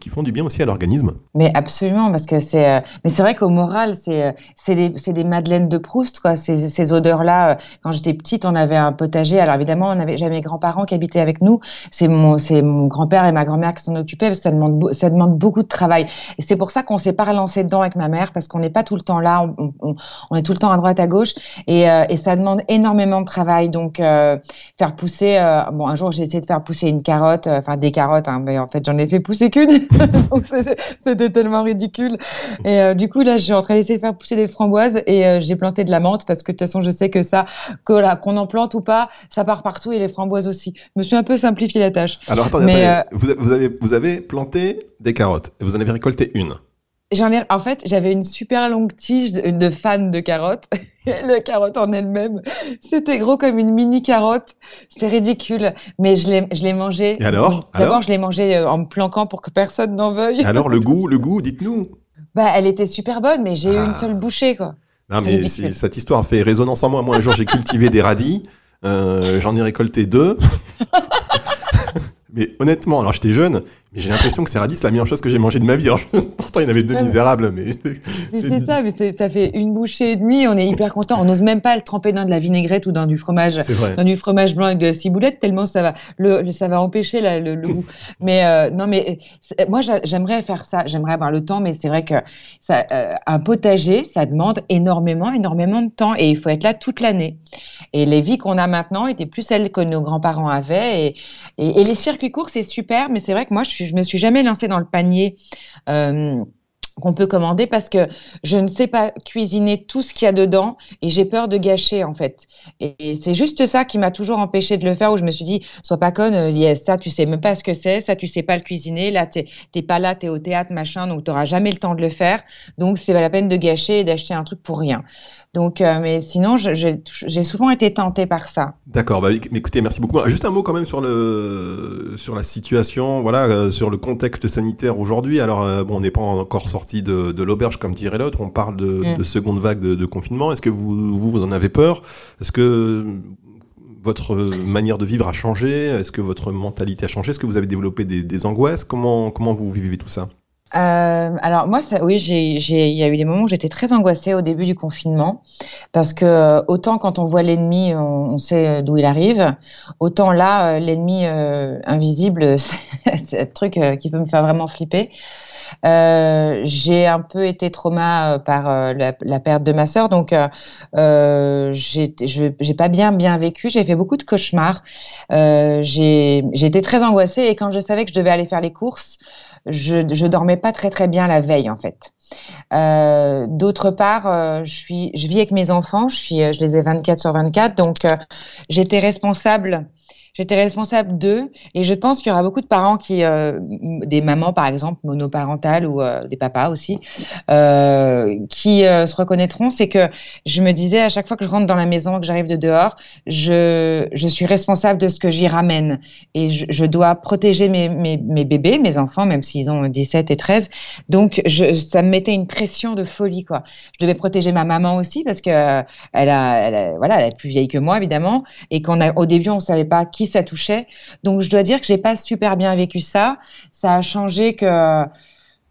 Speaker 1: qui font du bien aussi à l'organisme.
Speaker 2: Mais absolument, parce que c'est, mais c'est vrai qu'au moral, c'est, c'est des, des madeleines de Proust, quoi. Ces, odeurs-là. Quand j'étais petite, on avait un potager. Alors évidemment, on avait, j'avais mes grands-parents qui habitaient avec nous. C'est mon, c'est mon grand-père et ma grand-mère qui s'en occupaient parce que ça demande, ça demande beaucoup de travail. Et c'est pour ça qu'on s'est pas relancé dedans avec ma mère parce qu'on n'est pas tout le temps là. On, est tout le temps à droite à gauche et ça demande énormément de travail. Donc, euh, faire pousser. Euh, bon, un jour, j'ai essayé de faire pousser une carotte, euh, enfin des carottes, hein, mais en fait, j'en ai fait pousser qu'une. c'était tellement ridicule. Et du coup, là, je suis en train d'essayer de faire pousser des framboises et j'ai planté de la menthe parce que de toute façon, je sais que ça, qu'on en plante ou pas, ça part partout et les framboises aussi. Je me suis un peu simplifié la tâche.
Speaker 1: Alors, attendez, mais, Vous, vous, avez, vous avez planté des carottes et vous en avez récolté une.
Speaker 2: J'en ai, en fait, j'avais une super longue tige de, de fan de carottes. la carotte en elle-même, c'était gros comme une mini carotte. C'était ridicule. Mais je l'ai, je l'ai mangé.
Speaker 1: Et alors?
Speaker 2: D'abord, je l'ai mangé euh, en me planquant pour que personne n'en veuille. Et
Speaker 1: alors, le goût, le goût, dites-nous.
Speaker 2: Bah, elle était super bonne, mais j'ai eu une ah. seule bouchée, quoi.
Speaker 1: Non, mais cette histoire fait résonance en moi. Moi, un jour, j'ai cultivé des radis. Euh, j'en ai récolté deux. Mais honnêtement, alors j'étais jeune, mais j'ai l'impression que c'est radis la meilleure chose que j'ai mangé de ma vie. pourtant, il y en avait deux misérables, mais.
Speaker 2: C'est ça, mais ça fait une bouchée et demie. On est hyper content. On n'ose même pas le tremper dans de la vinaigrette ou dans du fromage, dans du fromage blanc avec de la ciboulette, tellement ça va, le, ça va empêcher le, goût. mais euh, non, mais moi, j'aimerais faire ça. J'aimerais avoir le temps, mais c'est vrai que ça, euh, un potager, ça demande énormément, énormément de temps, et il faut être là toute l'année. Et les vies qu'on a maintenant étaient plus celles que nos grands-parents avaient, et, et, et les cirques circuit court, c'est super, mais c'est vrai que moi, je, je me suis jamais lancée dans le panier. Euh, qu'on peut commander parce que je ne sais pas cuisiner tout ce qu'il y a dedans et j'ai peur de gâcher en fait. Et, c'est juste ça qui m'a toujours empêché de le faire où je me suis dit sois pas conne, euh, ça tu sais même pas ce que c'est, ça tu sais pas le cuisiner, là t'es pas là, tu es au théâtre machin donc tu n'auras jamais le temps de le faire. Donc c'est pas la peine de gâcher et d'acheter un truc pour rien. Donc, euh, mais sinon, j'ai souvent été tentée par ça.
Speaker 1: D'accord. Bah, écoutez, merci beaucoup. Juste un mot quand même sur le sur la situation, voilà, euh, sur le contexte sanitaire aujourd'hui. Alors, bon, on n'est pas encore sorti de, de l'auberge comme dirait l'autre. On parle de, mm. de, seconde vague de, de confinement. Est-ce que vous, vous, vous en avez peur? Est-ce que votre manière de vivre a changé? Est-ce que votre mentalité a changé? Est-ce que vous avez développé des, des angoisses? Comment comment vous vivez tout ça?
Speaker 2: Euh, alors moi, ça, oui, j'ai, il y a eu des moments où j'étais très angoissée au début du confinement, parce que euh, autant quand on voit l'ennemi, on, sait euh, d'où il arrive, autant là, l'ennemi invisible, c'est un truc qui peut me faire vraiment flipper. J'ai un peu été trauma par la, perte de ma sœur, donc j'ai, j'ai pas bien bien vécu. J'ai fait beaucoup de cauchemars. j'ai, j'ai très angoissée et quand je savais que je devais aller faire les courses je, je dormais pas très très bien la veille en fait. D'autre part, je, suis, je vis avec mes enfants, je, suis, je les ai 24 sur 24, donc j'étais responsable J'étais responsable d'eux et je pense qu'il y aura beaucoup de parents qui, euh, des mamans par exemple, monoparentales ou euh, des papas aussi, euh, qui se reconnaîtront. C'est que je me disais à chaque fois que je rentre dans la maison, que j'arrive de dehors, je, je suis responsable de ce que j'y ramène et je, je dois protéger mes, mes, mes, bébés, mes enfants, même s'ils ont 17 et 13. Donc je, ça me mettait une pression de folie quoi. Je devais protéger ma maman aussi parce que elle a, elle voilà, elle est plus vieille que moi évidemment et qu'on a au début on savait pas qui ça touchait. Donc je dois dire que j'ai pas super bien vécu ça. Ça a changé que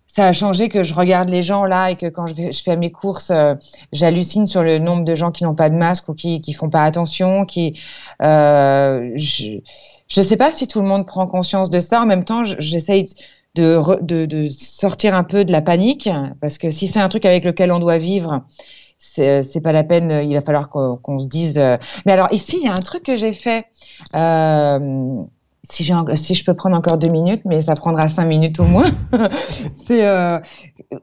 Speaker 2: ça a changé que je regarde les gens là et que quand je, je fais mes courses, euh, j'hallucine sur le nombre de gens qui n'ont pas de masque ou qui qui font pas attention, qui euh, je je sais pas si tout le monde prend conscience de ça. En même temps, j'essaye de, de, de, sortir un peu de la panique parce que si c'est un truc avec lequel on doit vivre, c'est c'est pas la peine. Il va falloir qu'on se dise. Euh, mais alors ici, il y a un truc que j'ai fait. Euh, si, si je peux prendre encore deux minutes, mais ça prendra cinq minutes au moins. c'est euh,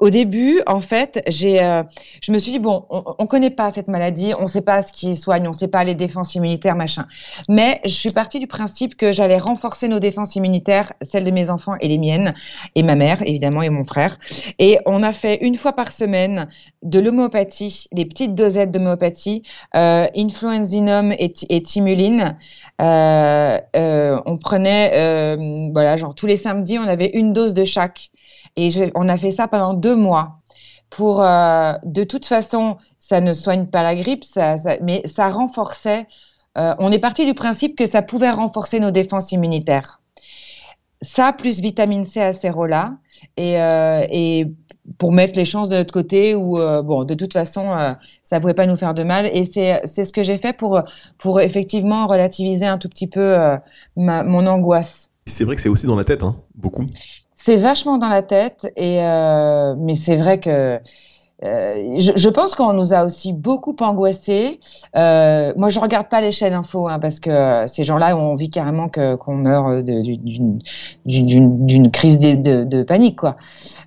Speaker 2: au début, en fait, j'ai, euh, je me suis dit bon, on, on connaît pas cette maladie, on sait pas ce qui soigne, on sait pas les défenses immunitaires, machin. Mais je suis partie du principe que j'allais renforcer nos défenses immunitaires, celles de mes enfants et les miennes, et ma mère évidemment et mon frère. Et on a fait une fois par semaine de l'homéopathie, les petites dosettes d'homéopathie, euh, influenzinum et, et timuline. Euh, on prenait, euh, voilà, genre tous les samedis, on avait une dose de chaque. Et on a fait ça pendant deux mois. Pour, de toute façon, ça ne soigne pas la grippe, ça, mais ça renforçait. on est parti du principe que ça pouvait renforcer nos défenses immunitaires ça plus vitamine C acérola et, euh, et pour mettre les chances de notre côté ou euh, bon de toute façon euh, ça pouvait pas nous faire de mal et c'est ce que j'ai fait pour pour effectivement relativiser un tout petit peu euh, ma, mon angoisse.
Speaker 1: C'est vrai que c'est aussi dans la tête hein, beaucoup.
Speaker 2: C'est vachement dans la tête et mais c'est vrai que euh, je, je, pense qu'on nous a aussi beaucoup angoissés. Euh, moi, je regarde pas les chaînes info hein, parce que ces gens-là ont envie carrément qu'on meurt d'une crise de, de, de, panique, quoi.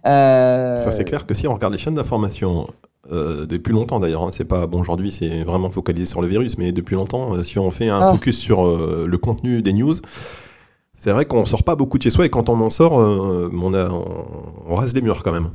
Speaker 1: Euh... Ça, c'est clair que si on regarde les chaînes d'information. Euh, depuis longtemps d'ailleurs, hein, c'est pas bon aujourd'hui, c'est vraiment focalisé sur le virus, mais depuis longtemps, euh, si on fait un oh. focus sur euh, le contenu des news, c'est vrai qu'on sort pas beaucoup de chez soi et quand on en sort, on, a, on, on rase les murs quand même.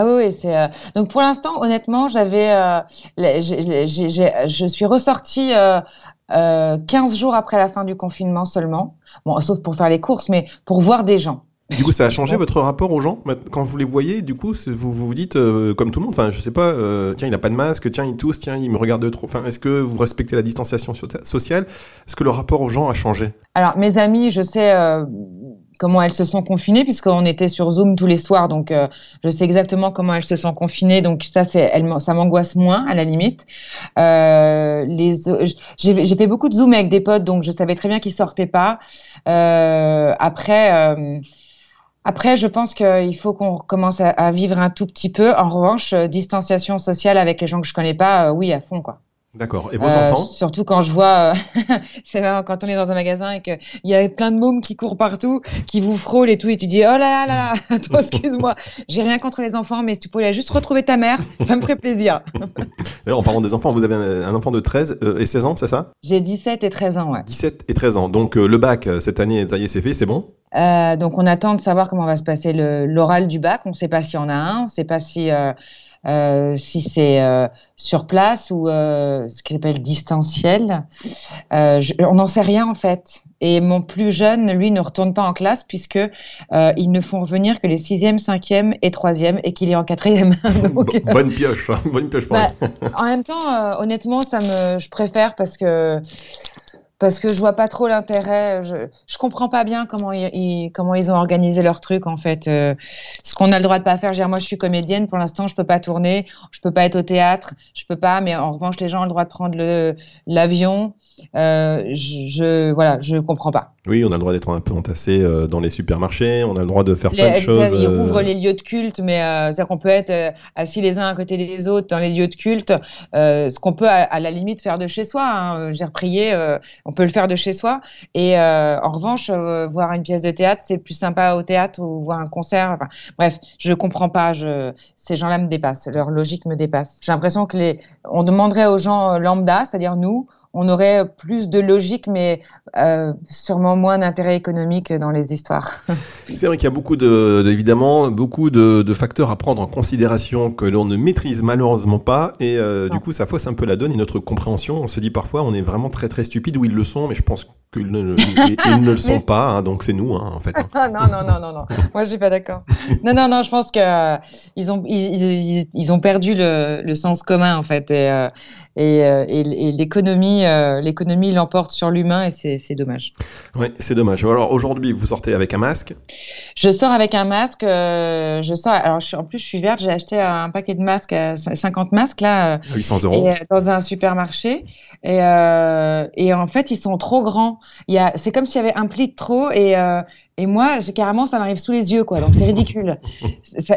Speaker 2: Ah oui, c'est euh... donc pour l'instant, honnêtement, j'avais, euh, je suis ressortie euh, 15 euh, jours après la fin du confinement seulement, bon, sauf pour faire les courses, mais pour voir des gens.
Speaker 1: Du coup, ça a changé votre rapport aux gens? Quand vous les voyez. Du coup, vous vous dites euh, comme tout le monde. Enfin, je sais pas. tiens, il n'a pas de masque. Tiens, il tousse. Tiens, il me regarde trop. Enfin, est-ce que vous respectez la distanciation sociale? Est-ce que le rapport aux gens a changé?
Speaker 2: Alors, mes amis, je sais comment elles se sont confinées puisqu'on était sur Zoom tous les soirs donc euh, je sais exactement comment elles se sont confinées donc ça ça m'angoisse moins à la limite euh, j'ai fait beaucoup de Zoom avec des potes donc je savais très bien qu'ils sortaient pas euh, après euh, après, je pense qu'il faut qu'on commence à, à, vivre un tout petit peu. En revanche, euh, distanciation sociale avec les gens que je connais pas, oui, à fond, quoi.
Speaker 1: D'accord. Et vos euh, enfants
Speaker 2: Surtout quand je vois, euh, c'est marrant quand on est dans un magasin et qu'il y a plein de mômes qui courent partout, qui vous frôlent et tout, et tu dis oh là là là, excuse-moi, j'ai rien contre les enfants, mais si tu pouvais juste retrouver ta mère, ça me ferait plaisir.
Speaker 1: D'ailleurs, en parlant des enfants, vous avez un, enfant de 13 euh, et 16 ans, c'est ça?
Speaker 2: J'ai 17 et 13 ans, ouais.
Speaker 1: 17 et 13 ans. Donc le bac cette année, ça y est, c'est fait, c'est bon?
Speaker 2: Donc on attend de savoir comment va se passer l'oral du bac. On ne sait pas s'il y en a un, on ne sait pas si euh, si c'est euh, sur place ou euh, ce qui s'appelle distanciel. Je, on n'en sait rien en fait. Et mon plus jeune, lui, ne retourne pas en classe puisque ils ne font revenir que les sixième, cinquième et troisième et qu'il est en quatrième.
Speaker 1: Donc, bonne pioche, hein. bonne pioche. Bah,
Speaker 2: en même temps, honnêtement, ça me, je préfère parce que parce que je vois pas trop l'intérêt. Je, je comprends pas bien comment ils, comment ils ont organisé leur truc en fait. Euh, ce qu'on a le droit de pas faire. Dire, moi, je suis comédienne. Pour l'instant, je peux pas tourner. Je peux pas être au théâtre. Je peux pas. Mais en revanche, les gens ont le droit de prendre le l'avion. Euh, je, je, voilà, je comprends pas.
Speaker 1: Oui, on a le droit d'être un peu entassé euh, dans les supermarchés. On a le droit de faire plein de choses.
Speaker 2: Ils euh, ouvrent les lieux de culte, mais c'est-à-dire qu'on peut être assis les uns à côté des autres dans les lieux de culte. ce qu'on peut à, à, la limite faire de chez soi. Hein. J'ai reprié on peut le faire de chez soi. Et en revanche, voir une pièce de théâtre, c'est plus sympa au théâtre ou voir un concert. Enfin, bref, je comprends pas. Je, ces gens-là me dépassent. Leur logique me dépasse. J'ai l'impression que les, on demanderait aux gens lambda, c'est-à-dire nous, on aurait plus de logique, mais euh, sûrement moins d'intérêt économique dans les histoires.
Speaker 1: C'est vrai qu'il y a beaucoup de, évidemment, beaucoup de, facteurs à prendre en considération que l'on ne maîtrise malheureusement pas, et euh, du coup, ça fausse un peu la donne et notre compréhension. On se dit parfois, on est vraiment très très stupide, ou ils le sont, mais je pense qu'ils ne, ils, ne le sont pas, hein, donc c'est nous, hein, en fait.
Speaker 2: non, non, non, non, non. Moi, je suis pas d'accord. Non, non, non, je pense qu'ils euh, ont, ils, ils, ont perdu le, le, sens commun, en fait, et, euh, et, euh, et l'économie, l'économie l'emporte sur l'humain, et c'est dommage.
Speaker 1: Oui, c'est dommage. Alors aujourd'hui, vous sortez avec un masque?
Speaker 2: Je sors avec un masque. je sors. Alors, en plus, je suis verte. J'ai acheté un paquet de masques, 50 masques là,
Speaker 1: 800 euros,
Speaker 2: dans un supermarché. Et, et en fait, ils sont trop grands c'est comme s'il y avait un pli de trop et, euh, et moi, carrément, ça m'arrive sous les yeux, quoi. Donc c'est ridicule. ça,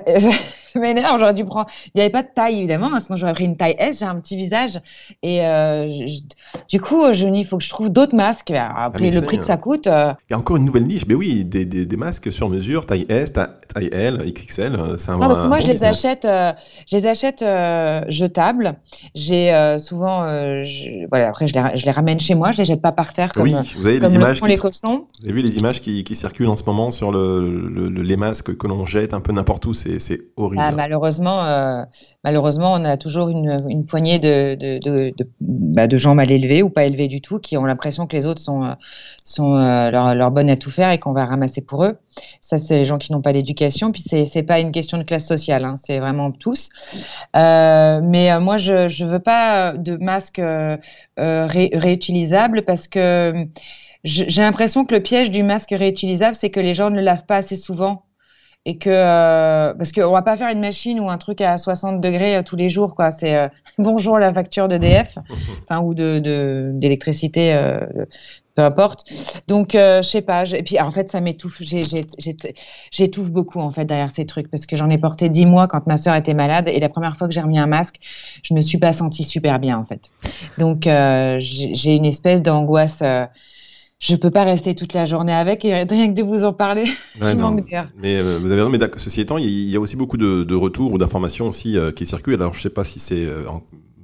Speaker 2: m'énerve. J'aurais dû prendre. Il n'y avait pas de taille évidemment, hein, sinon j'aurais pris une taille S. J'ai un petit visage et euh, du coup, je il faut que je trouve d'autres masques. Après ah, le prix que ça coûte. Euh.
Speaker 1: Il y a encore une nouvelle niche. Mais oui, des, des, des masques sur mesure, taille S, taille L, XXL.
Speaker 2: C'est un. Non, parce que moi, je, les achète, je les achète jetables. J'ai souvent, voilà. Après, je les, je les, ramène chez moi. Je les jette pas par terre comme.
Speaker 1: Oui, vous avez les images. Les cochons. Vous avez vu les images qui, qui circulent en ce moment sur le, les masques que l'on jette un peu n'importe où, c'est horrible.
Speaker 2: Ah, malheureusement, euh, malheureusement, on a toujours une, poignée de, gens mal élevés ou pas élevés du tout qui ont l'impression que les autres sont, sont euh, leur, bonne à tout faire et qu'on va ramasser pour eux. Ça, c'est les gens qui n'ont pas d'éducation. Puis, c'est n'est pas une question de classe sociale, hein, c'est vraiment tous. Euh, mais moi, je ne veux pas de masques réutilisables parce que j'ai l'impression que le piège du masque réutilisable, c'est que les gens ne le lavent pas assez souvent. Et que, euh, parce qu'on va pas faire une machine ou un truc à 60 degrés euh, tous les jours, quoi. C'est euh, bonjour la facture d'EDF, enfin, ou de, d'électricité, peu importe. Donc, je sais pas. Et puis, en fait, ça m'étouffe. J'étouffe beaucoup, en fait, derrière ces trucs, parce que j'en ai porté 10 mois quand ma sœur était malade. Et la première fois que j'ai remis un masque, je me suis pas sentie super bien, en fait. Donc, j'ai une espèce d'angoisse je peux pas rester toute la journée avec et rien que de vous en parler, je manque d'air.
Speaker 1: Mais euh, vous avez raison, mais ceci étant, il y, a aussi beaucoup de, retours ou d'informations aussi euh, qui circulent. Alors je sais pas si c'est euh,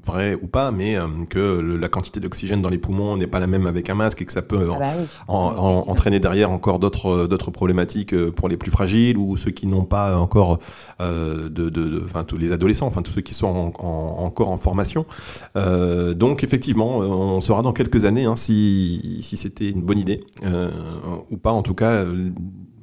Speaker 1: vrai ou pas, mais euh, que la quantité d'oxygène dans les poumons n'est pas la même avec un masque et que ça peut ah bah entraîner derrière encore d'autres euh, d'autres problématiques euh, pour les plus fragiles ou ceux qui n'ont pas encore de, de, enfin tous les adolescents, enfin tous ceux qui sont encore en formation. donc effectivement, on saura dans quelques années hein, si, si c'était une bonne idée ou pas. En tout cas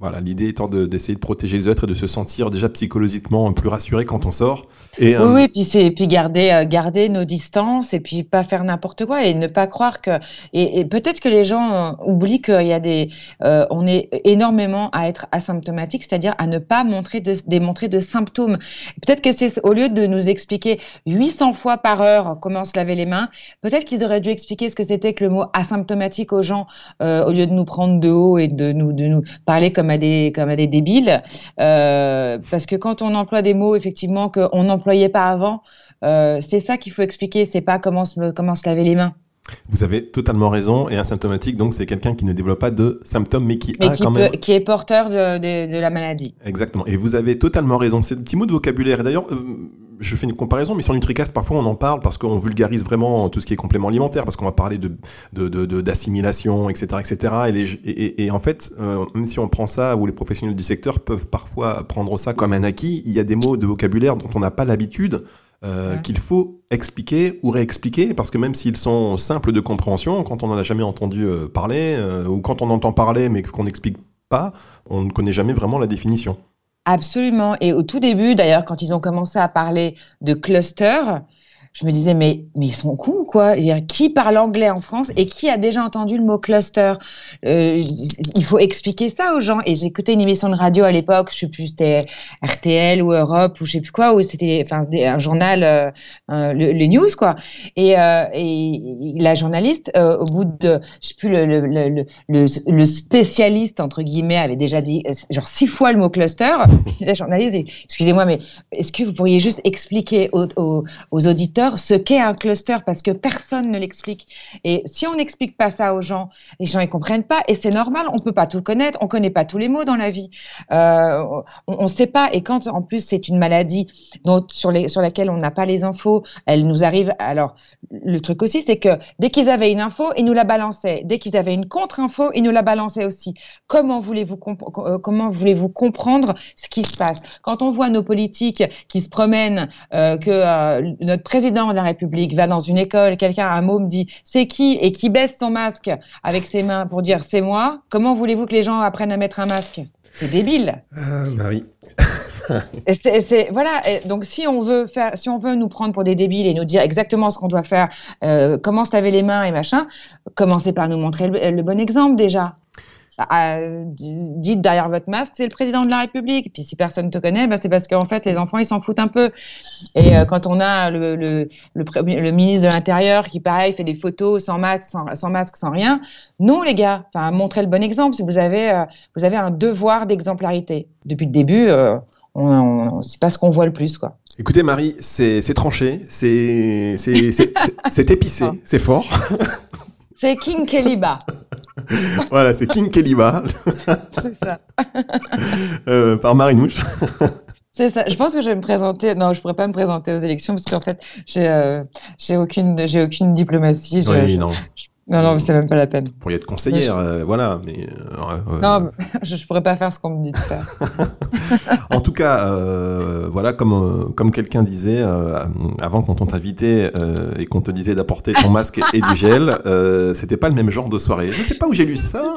Speaker 1: voilà, l'idée étant d'essayer de, protéger les autres et de se sentir déjà psychologiquement plus rassuré quand on sort.
Speaker 2: Et, oui, euh, puis c'est puis garder euh, garder nos distances et puis pas faire n'importe quoi et ne pas croire que et, peut-être que les gens oublient qu'il y a des euh, on est énormément à être asymptomatique, c'est-à-dire à ne pas montrer de démontrer de symptômes. Peut-être que c'est au lieu de nous expliquer 800 fois par heure comment se laver les mains, peut-être qu'ils auraient dû expliquer ce que c'était que le mot asymptomatique aux gens au lieu de nous prendre de haut et de nous de nous parler comme des, comme à des débiles. Euh, parce que quand on emploie des mots, effectivement, qu'on n'employait pas avant, euh, c'est ça qu'il faut expliquer, c'est pas comment se, comment se laver les mains.
Speaker 1: Vous avez totalement raison. Et asymptomatique, donc, c'est quelqu'un qui ne développe pas de symptômes, mais qui a
Speaker 2: quand
Speaker 1: même.
Speaker 2: qui est porteur de, de, la maladie.
Speaker 1: Exactement. Et vous avez totalement raison. C'est un petit mot de vocabulaire. D'ailleurs, euh, je fais une comparaison, mais sur NutriCast, parfois on en parle parce qu'on vulgarise vraiment tout ce qui est complément alimentaire, parce qu'on va parler de, d'assimilation, etc., etc. Et, et, en fait, euh, même si on prend ça, ou les professionnels du secteur peuvent parfois prendre ça comme un acquis, il y a des mots de vocabulaire dont on n'a pas l'habitude. Euh, qu'il faut expliquer ou réexpliquer, parce que même s'ils sont simples de compréhension, quand on n'en a jamais entendu euh, parler, ou quand on entend parler mais qu'on n'explique pas, on ne connaît jamais vraiment la définition.
Speaker 2: Absolument. Et au tout début, d'ailleurs, quand ils ont commencé à parler de cluster, je me disais, mais, mais ils sont cons, quoi. Qui parle anglais en France et qui a déjà entendu le mot cluster? Euh, Il faut expliquer ça aux gens. Et j'écoutais une émission de radio à l'époque, je sais plus, c'était RTL ou Europe ou je sais plus quoi, ou c'était un journal, euh, le, news, quoi. Et, euh, la journaliste, au bout de, je sais plus, le, spécialiste, entre guillemets, avait déjà dit genre six fois le mot cluster. la journaliste dit, excusez-moi, mais est-ce que vous pourriez juste expliquer aux auditeurs ce qu'est un cluster, parce que personne ne l'explique. Et si on n'explique pas ça aux gens, les gens ne comprennent pas, et c'est normal, on ne peut pas tout connaître, on ne connaît pas tous les mots dans la vie. Euh, on ne sait pas, et quand en plus c'est une maladie dont, sur, laquelle on n'a pas les infos, elle nous arrive. Alors, le truc aussi, c'est que dès qu'ils avaient une info, ils nous la balançaient. Dès qu'ils avaient une contre-info, ils nous la balançaient aussi. Comment voulez-vous euh, comment voulez-vous comprendre ce qui se passe? Quand on voit nos politiques qui se promènent, euh, que euh, notre président de la République va dans une école, quelqu'un un mot me dit c'est qui? Et qui baisse son masque avec ses mains pour dire c'est moi? Comment voulez-vous que les gens apprennent à mettre un masque? C'est débile.
Speaker 1: Ah, Marie.
Speaker 2: c'est, voilà. donc, si on veut faire, si on veut nous prendre pour des débiles et nous dire exactement ce qu'on doit faire, euh, comment se laver les mains et machin, commencez par nous montrer le bon exemple déjà. Ah, dites derrière votre masque, c'est le président de la République. Puis si personne te connaît, bah, c'est parce qu'en fait, les enfants, ils s'en foutent un peu. Et euh, quand on a le, le, le, ministre de l'Intérieur qui, pareil, fait des photos sans masque, sans, masque, sans rien, non, les gars, enfin, montrez le bon exemple. Vous avez, euh, vous avez un devoir d'exemplarité. Depuis le début, euh, on, c'est pas ce qu'on voit le plus, quoi.
Speaker 1: Écoutez, Marie, c'est tranché, c'est épicé, c'est fort.
Speaker 2: C'est King Keliba.
Speaker 1: voilà, c'est King Keliba. c'est ça. euh, par Marinouche.
Speaker 2: C'est ça. Je pense que je vais me présenter. Non, je pourrais pas me présenter aux élections parce qu'en fait, j'ai euh, j'ai aucune j'ai aucune diplomatie.
Speaker 1: oui, non.
Speaker 2: Non, non, c'est même pas la peine.
Speaker 1: Pour y être conseillère, euh, voilà. Mais,
Speaker 2: euh, non, je, ne pourrais pas faire ce qu'on me dit de faire.
Speaker 1: en tout cas, euh, voilà, comme, comme quelqu'un disait, avant quand on t'invitait et qu'on te disait d'apporter ton masque et, du gel, c'était pas le même genre de soirée. Je sais pas où j'ai lu ça.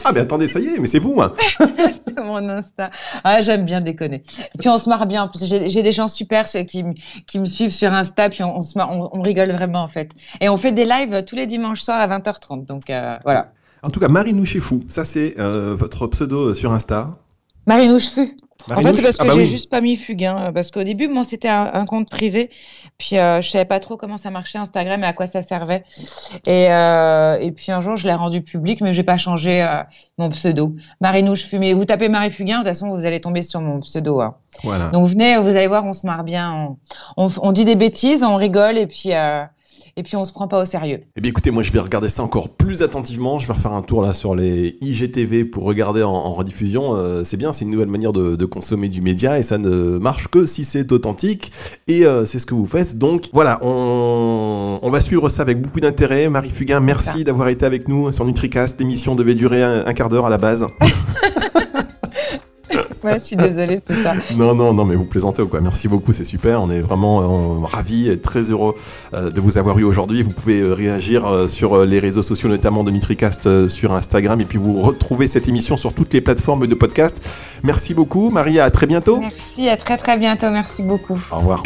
Speaker 1: Ah, mais attendez, ça y est, mais c'est vous. Hein.
Speaker 2: c'est mon Insta. Ah, j'aime bien déconner. Et puis on se marre bien. J'ai des gens super qui, qui, me suivent sur Insta, puis on, se on, on rigole vraiment en fait. Et on fait des lives tous les dimanches soirs à 20h30. Donc euh, voilà.
Speaker 1: En tout cas, Marinouche fou, ça c'est euh, votre pseudo sur Insta.
Speaker 2: Marinouche Fu. En fait, c'est parce ah que bah j'ai juste pas mis Fugain. Parce qu'au début, moi, c'était un, compte privé. Puis, euh, je savais pas trop comment ça marchait Instagram et à quoi ça servait. Et, et puis, un jour, je l'ai rendu public, mais j'ai pas changé mon pseudo. Marinouche Mais Vous tapez Marie Fugain, de toute façon, vous allez tomber sur mon pseudo. Hein. Voilà. Donc, venez, vous allez voir, on se marre bien. On, on, dit des bêtises, on rigole et puis et puis on se prend pas au sérieux.
Speaker 1: Eh bien écoutez, moi je vais regarder ça encore plus attentivement. Je vais refaire un tour là sur les IGTV pour regarder en, rediffusion. Euh, c'est bien, c'est une nouvelle manière de, consommer du média et ça ne marche que si c'est authentique. Et euh, c'est ce que vous faites. Donc voilà, on, va suivre ça avec beaucoup d'intérêt. Marie Fugain, merci d'avoir été avec nous sur NutriCast. L'émission devait durer un quart d'heure à la base.
Speaker 2: je suis désolée, c'est ça.
Speaker 1: Non, non, non, mais vous plaisantez ou quoi. Merci beaucoup, c'est super. On est vraiment euh, ravis et très heureux euh, de vous avoir eu aujourd'hui. Vous pouvez euh, réagir sur les réseaux sociaux, notamment de NutriCast sur Instagram. Et puis vous retrouvez cette émission sur toutes les plateformes de podcast. Merci beaucoup, Maria. À très bientôt.
Speaker 2: Merci, à très très bientôt. Merci beaucoup.
Speaker 1: Au revoir.